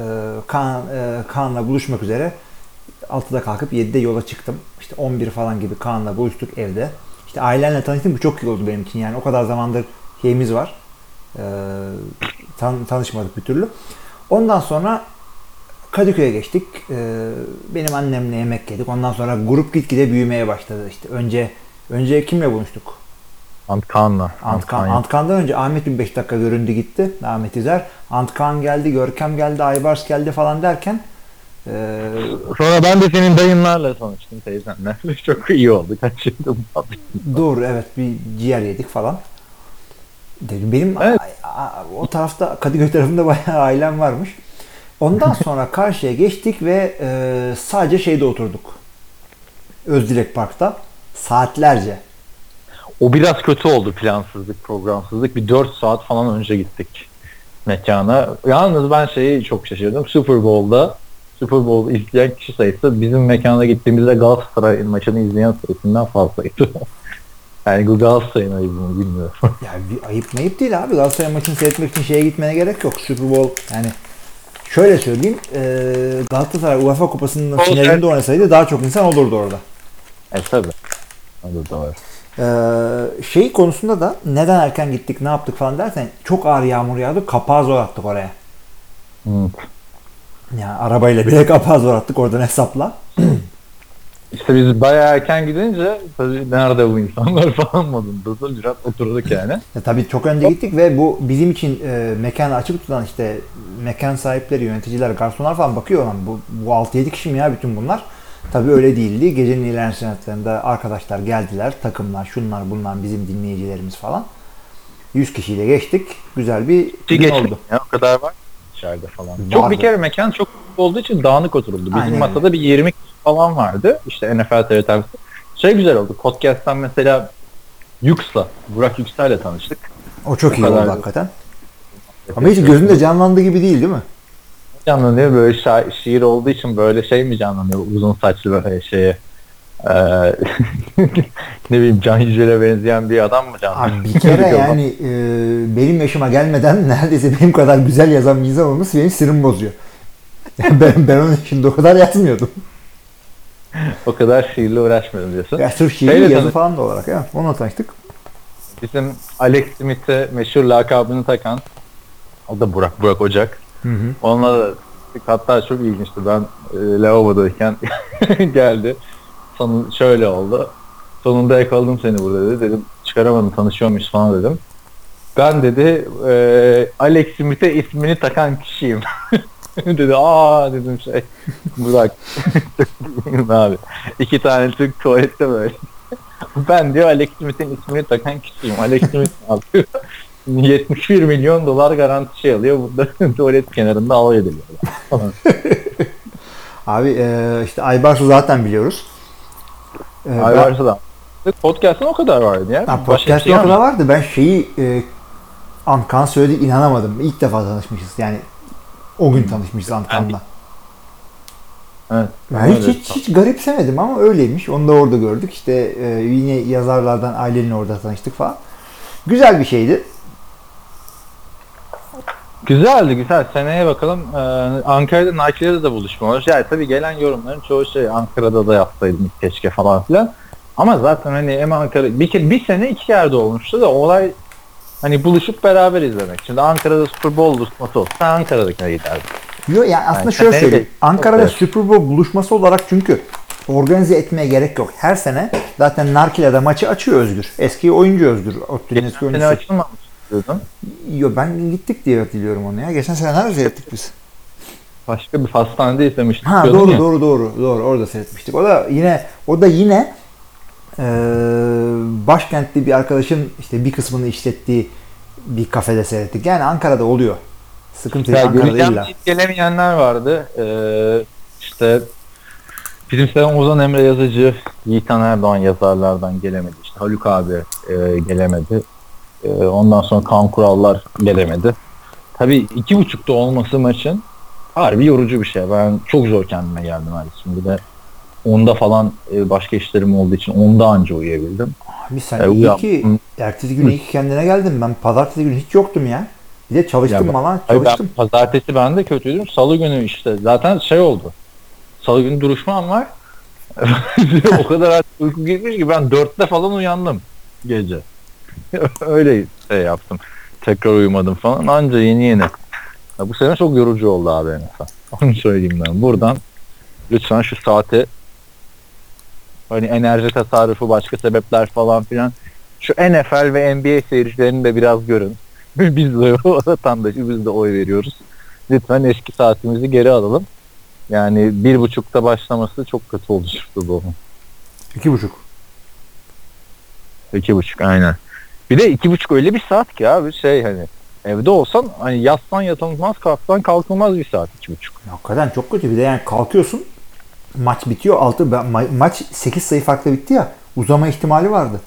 Speaker 2: Kaan, e, Kaan'la buluşmak üzere 6'da kalkıp 7'de yola çıktım. İşte 11 falan gibi Kaan'la buluştuk evde. İşte ailenle tanıştım. Bu çok iyi oldu benim için. Yani o kadar zamandır şeyimiz var. E, tan- tanışmadık bir türlü. Ondan sonra Kadıköy'e geçtik. E, benim annemle yemek yedik. Ondan sonra grup gitgide büyümeye başladı. İşte önce önce kimle buluştuk?
Speaker 1: Antkan'la.
Speaker 2: Antkan, Antkan'dan önce Ahmet bir 5 dakika göründü gitti. Ahmet İzer. Antkan geldi, Görkem geldi, Aybars geldi falan derken eee,
Speaker 1: Sonra ben de senin dayınlarla tanıştım teyzenlerle. Çok iyi oldu. Kaç yıldır muhabbet.
Speaker 2: doğru evet bir ciğer yedik falan. Dedim benim
Speaker 1: Evet.
Speaker 2: o tarafta Kadıköy tarafında bayağı ailem varmış. Ondan sonra karşıya geçtik ve eee, sadece şeyde oturduk. Özdilek Park'ta saatlerce.
Speaker 1: O biraz kötü oldu plansızlık, programsızlık. Bir 4 saat falan önce gittik mekana. Yalnız ben şeyi çok şaşırdım. Super Bowl'da Super Bowl izleyen kişi sayısı bizim mekana gittiğimizde Galatasaray maçını izleyen sayısından fazlaydı. yani bu Galatasaray'ın ayıbı mı bilmiyorum.
Speaker 2: Ya bir ayıp mayıp değil abi. Galatasaray maçını seyretmek için şeye gitmene gerek yok. Super Bowl yani şöyle söyleyeyim. eee, Galatasaray UEFA Kupası'nın
Speaker 1: Olacak.
Speaker 2: finalinde oynasaydı daha çok insan olurdu orada.
Speaker 1: e tabi. O da doğru.
Speaker 2: Eee, şey konusunda da neden erken gittik ne yaptık falan dersen çok ağır yağmur yağdı. Kapağı zor attık oraya.
Speaker 1: Hı.
Speaker 2: Yani arabayla bile kapağı zor attık oradan hesapla.
Speaker 1: İşte biz bayağı erken gidince tabii nerede bu insanlar falan modundasın. Biraz oturduk yani.
Speaker 2: E, tabii çok önce gittik ve bu bizim için e, mekanı açık tutan işte mekan sahipleri, yöneticiler, garsonlar falan bakıyor lan bu, bu 6-7 kişi mi ya bütün bunlar? Tabii öyle değildi. Gecenin ilerleyen saatlerinde arkadaşlar geldiler. Takımlar, şunlar bunlar bizim dinleyicilerimiz falan. 100 kişiyle geçtik. Güzel bir gün oldu.
Speaker 1: ya o kadar var içeride falan.
Speaker 2: Vardı.
Speaker 1: Çok bir kere mekan çok olduğu için dağınık oturuldu. Bizim
Speaker 2: Aynen.
Speaker 1: masada bir 20 kişi falan vardı. İşte NFL TR temsilcisi. Şey güzel oldu. Podcast'tan mesela Yux'la, Burak Yüksel'le tanıştık.
Speaker 2: O çok
Speaker 1: O
Speaker 2: iyi
Speaker 1: kadar
Speaker 2: oldu hakikaten. Ama hiç gözünde canlandığı gibi değil değil mi?
Speaker 1: canlanıyor böyle şa- şiir olduğu için böyle şey mi canlanıyor uzun saçlı böyle şeye ne bileyim Can Yücel'e benzeyen bir adam mı canlanıyor?
Speaker 2: Abi bir kere yani e, benim yaşıma gelmeden neredeyse benim kadar güzel yazan bir insan olması benim sinirimi bozuyor. Yani ben, ben onun şimdi o kadar yazmıyordum.
Speaker 1: o kadar şiirle uğraşmıyorum diyorsun.
Speaker 2: Ya sırf şiir
Speaker 1: Şeyle
Speaker 2: yazı
Speaker 1: tanış-
Speaker 2: falan da olarak ya. Onunla tanıştık.
Speaker 1: Bizim Alex Smith'e meşhur lakabını takan o da Burak, Burak Ocak.
Speaker 2: Hı hı.
Speaker 1: Onunla da hatta çok ilginçti. Ben e, lavabodayken geldi. Sonu şöyle oldu. Sonunda yakaladım seni burada dedi. Dedim çıkaramadım tanışıyor muyuz falan dedim. Ben dedi e, Alex Smith'e ismini takan kişiyim. dedi aa dedim şey Burak. abi. İki tane Türk tuvalette böyle. ben diyor Alex Smith'in ismini takan kişiyim. Alex Smith ne yapıyor? 71 milyon dolar garanti şey alıyor. Burada tuvalet kenarında alay ediliyor.
Speaker 2: Abi e, işte Aybars'ı zaten biliyoruz. E, ben-
Speaker 1: Ay varsa da. Podcast'ın o kadar vardı ya.
Speaker 2: Ha, podcast'ta
Speaker 1: şey
Speaker 2: o kadar vardı. Ben şeyi e, Antkan söyledi inanamadım. İlk defa tanışmışız. Yani o gün tanışmışız Antkan'la.
Speaker 1: Evet.
Speaker 2: Ben hiç, hiç, hiç garipsemedim ama öyleymiş. Onu da orada gördük. İşte e, yine yazarlardan ailenin orada tanıştık falan. Güzel bir şeydi.
Speaker 1: Güzeldi güzel. Seneye bakalım. Ee, Ankara'da Nike'de de buluşma var. Yani tabii gelen yorumların çoğu şey Ankara'da da yapsaydım keşke falan filan. Ama zaten hani hem Ankara bir, kere, bir sene iki yerde olmuştu da olay hani buluşup beraber izlemek. Şimdi Ankara'da Super Bowl buluşması olsa sen Ankara'dakine giderdin.
Speaker 2: Yo, yani aslında
Speaker 1: Yani
Speaker 2: şöyle söyleyeyim.
Speaker 1: de-
Speaker 2: Ankara'da
Speaker 1: Evet.
Speaker 2: Super Bowl buluşması olarak çünkü organize etmeye gerek yok. Her sene zaten Narkile'de maçı açıyor Özgür. Eski oyuncu Özgür. Ottu'nun eski oyuncusu.
Speaker 1: açılmamış diyordun.
Speaker 2: Yo, ben gittik diye hatırlıyorum onu ya. Geçen sene nerede seyrettik biz?
Speaker 1: Başka bir hastanede izlemiştik.
Speaker 2: Ha doğru
Speaker 1: ya.
Speaker 2: doğru doğru doğru orada seyretmiştik. O da yine o da yine eee başkentli bir arkadaşın işte bir kısmını işlettiği bir kafede seyrettik. Yani Ankara'da oluyor. Sıkıntı yok Ankara'da illa.
Speaker 1: gelemeyenler vardı. Ee, işte bizim seven Ozan Emre yazıcı, Yiğitan Erdoğan yazarlardan gelemedi. İşte Haluk abi e, gelemedi. E, ondan sonra Kaan Kurallar gelemedi. Tabii iki buçukta olması maçın harbi yorucu bir şey. Ben çok zor kendime geldim hani şimdi de onda falan e, başka işlerim olduğu için onda anca uyuyabildim.
Speaker 2: Abi sen
Speaker 1: E,
Speaker 2: iyi ki ertesi gün iyi ki kendine geldin. Ben pazartesi günü hiç yoktum ya. Bir de çalıştım
Speaker 1: Ya ben-
Speaker 2: falan
Speaker 1: Hayır, ben
Speaker 2: çalıştım.
Speaker 1: pazartesi ben de kötüydüm. Salı günü işte zaten şey oldu. Salı günü duruşmam var. o kadar artık uyku gitmiş ki ben dörtte falan uyandım gece. Öyle şey yaptım. Tekrar uyumadım falan. Anca yeni yeni. Ya bu sene çok yorucu oldu abi azından. Onu söyleyeyim ben. Buradan lütfen şu saati hani enerji tasarrufu başka sebepler falan filan şu NFL ve NBA seyircilerini de biraz görün. biz de vatandaşı biz de oy veriyoruz. Lütfen eski saatimizi geri alalım. Yani bir buçukta başlaması çok kötü oldu futbolun.
Speaker 2: İki buçuk.
Speaker 1: İki buçuk aynen. Bir de iki buçuk öyle bir saat ki abi şey hani evde olsan hani yatsan yatılmaz kalksan kalkılmaz bir saat iki buçuk.
Speaker 2: Hakikaten çok kötü. Bir de yani kalkıyorsun maç bitiyor. Altı, ma- maç 8 sayı farklı bitti ya. Uzama ihtimali vardı.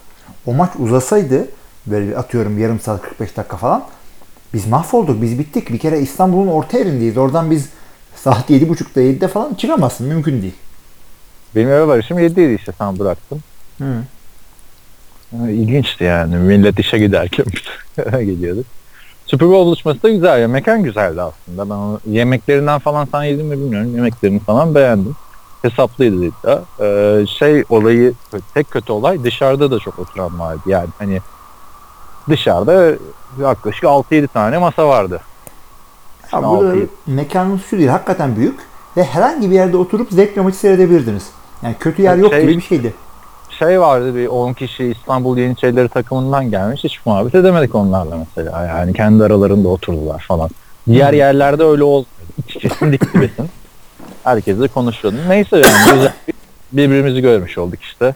Speaker 2: O maç uzasaydı böyle atıyorum yarım saat 45 dakika falan biz mahvolduk. Biz bittik. Bir kere İstanbul'un orta yerindeyiz. Oradan biz saat 7.30'da 7'de falan çıkamazsın. Mümkün değil.
Speaker 1: Benim eve varışım 7'ydi işte sen bıraktın.
Speaker 2: Hı.
Speaker 1: İlginçti yani. Millet işe giderken geliyorduk. Super Bowl buluşması da güzel. ya. Mekan güzeldi aslında. Ben onu, yemeklerinden falan sen yedin mi bilmiyorum. Yemeklerini falan beğendim. Hesaplıydı iddia. Ee, şey olayı tek kötü olay dışarıda da çok oturan vardı. Yani hani dışarıda yaklaşık 6-7 tane masa vardı. Şimdi
Speaker 2: burada
Speaker 1: 6-7
Speaker 2: mekanın şu değil. Hakikaten büyük. Ve herhangi bir yerde oturup zevkle maçı seyredebilirdiniz. Yani kötü yer yok
Speaker 1: Şey-
Speaker 2: gibi bir şeydi.
Speaker 1: Şey vardı bir 10 kişi İstanbul Yeniçerileri takımından gelmiş hiç muhabbet edemedik onlarla mesela yani kendi aralarında oturdular falan. Diğer
Speaker 2: Hmm.
Speaker 1: yerlerde öyle olmuyor. İç içesin dik dibesin. Herkesle konuşuyordun. Neyse yani güzel bir- birbirimizi görmüş olduk işte.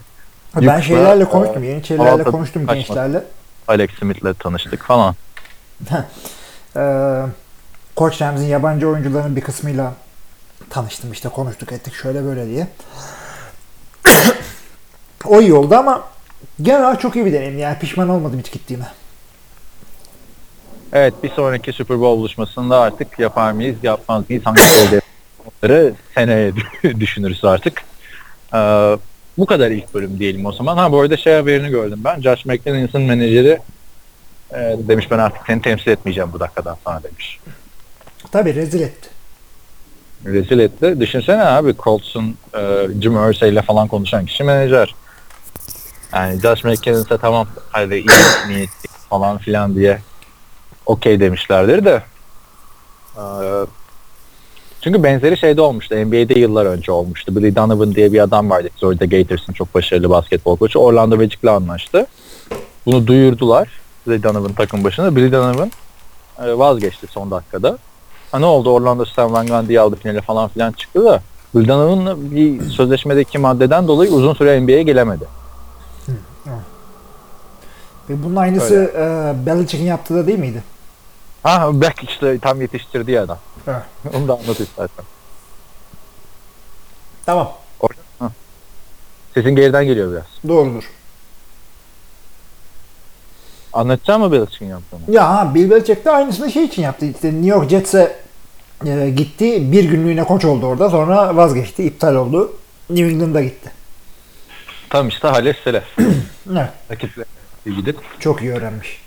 Speaker 2: Ben
Speaker 1: Yoksa,
Speaker 2: şeylerle konuştum. Yeniçerilerle konuştum
Speaker 1: kaçmadı.
Speaker 2: gençlerle.
Speaker 1: Alex Smith'le tanıştık falan.
Speaker 2: Ee, Koç Rams'in yabancı oyuncuların bir kısmıyla tanıştım işte konuştuk ettik şöyle böyle diye. O iyi oldu ama genel olarak çok iyi bir deneyim yani pişman olmadım hiç gittiğime.
Speaker 1: Evet bir sonraki Super Bowl buluşmasında artık yapar mıyız yapmaz mıyız hangi onları seneye düşünürüz artık. Ee, bu kadar ilk bölüm diyelim o zaman. Ha bu arada şey haberini gördüm ben. Josh McDaniels'ın menajeri e, demiş ben artık seni temsil etmeyeceğim bu dakikadan sonra demiş.
Speaker 2: Tabii rezil etti.
Speaker 1: Rezil etti. Düşünsene abi Colts'un e, Jim Irsay ile falan konuşan kişi menajer. Yani Josh McDaniels'e tamam hadi iyi niyetli falan filan diye okey demişlerdir de e, çünkü benzeri şeyde olmuştu. NBA'de yıllar önce olmuştu. Billy Donovan diye bir adam vardı. Florida Gators'ın çok başarılı basketbol koçu. Orlando Magic'le anlaştı. Bunu duyurdular. Billy Donovan takım başına. Billy Donovan e, vazgeçti son dakikada. Ha ne oldu? Orlando Stan Van Gundy'yi aldı finale falan filan çıktı da Billy Donovan bir sözleşmedeki maddeden dolayı uzun süre NBA'ye gelemedi.
Speaker 2: Ve bunun aynısı e, Belichick'in yaptığı da değil miydi?
Speaker 1: Ha Beck işte tam yetiştirdiği adam.
Speaker 2: Evet.
Speaker 1: Onu da anlat istersen.
Speaker 2: Tamam.
Speaker 1: Sesin geriden geliyor biraz.
Speaker 2: Doğrudur.
Speaker 1: Anlatacağım mı Belichick'in yaptığını?
Speaker 2: Ya ha, Bill Belichick de aynısını şey için yaptı. İşte New York Jets'e e, gitti. Bir günlüğüne koç oldu orada. Sonra vazgeçti. iptal oldu. New England'a gitti.
Speaker 1: Tam işte Hales Selef.
Speaker 2: Evet.
Speaker 1: Rakiple gidip.
Speaker 2: Çok iyi öğrenmiş.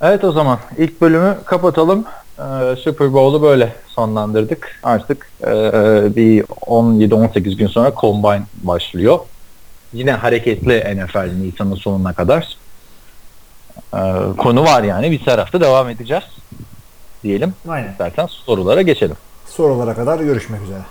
Speaker 1: Evet o zaman ilk bölümü kapatalım. Ee, Super Bowl'u böyle sonlandırdık. Artık e, bir 17-18 gün sonra Combine başlıyor. Yine hareketli NFL Nisan'ın sonuna kadar. Ee, konu var yani. Bir tarafta devam edeceğiz. Diyelim.
Speaker 2: Aynen.
Speaker 1: İstersen sorulara geçelim.
Speaker 2: Sorulara kadar görüşmek üzere.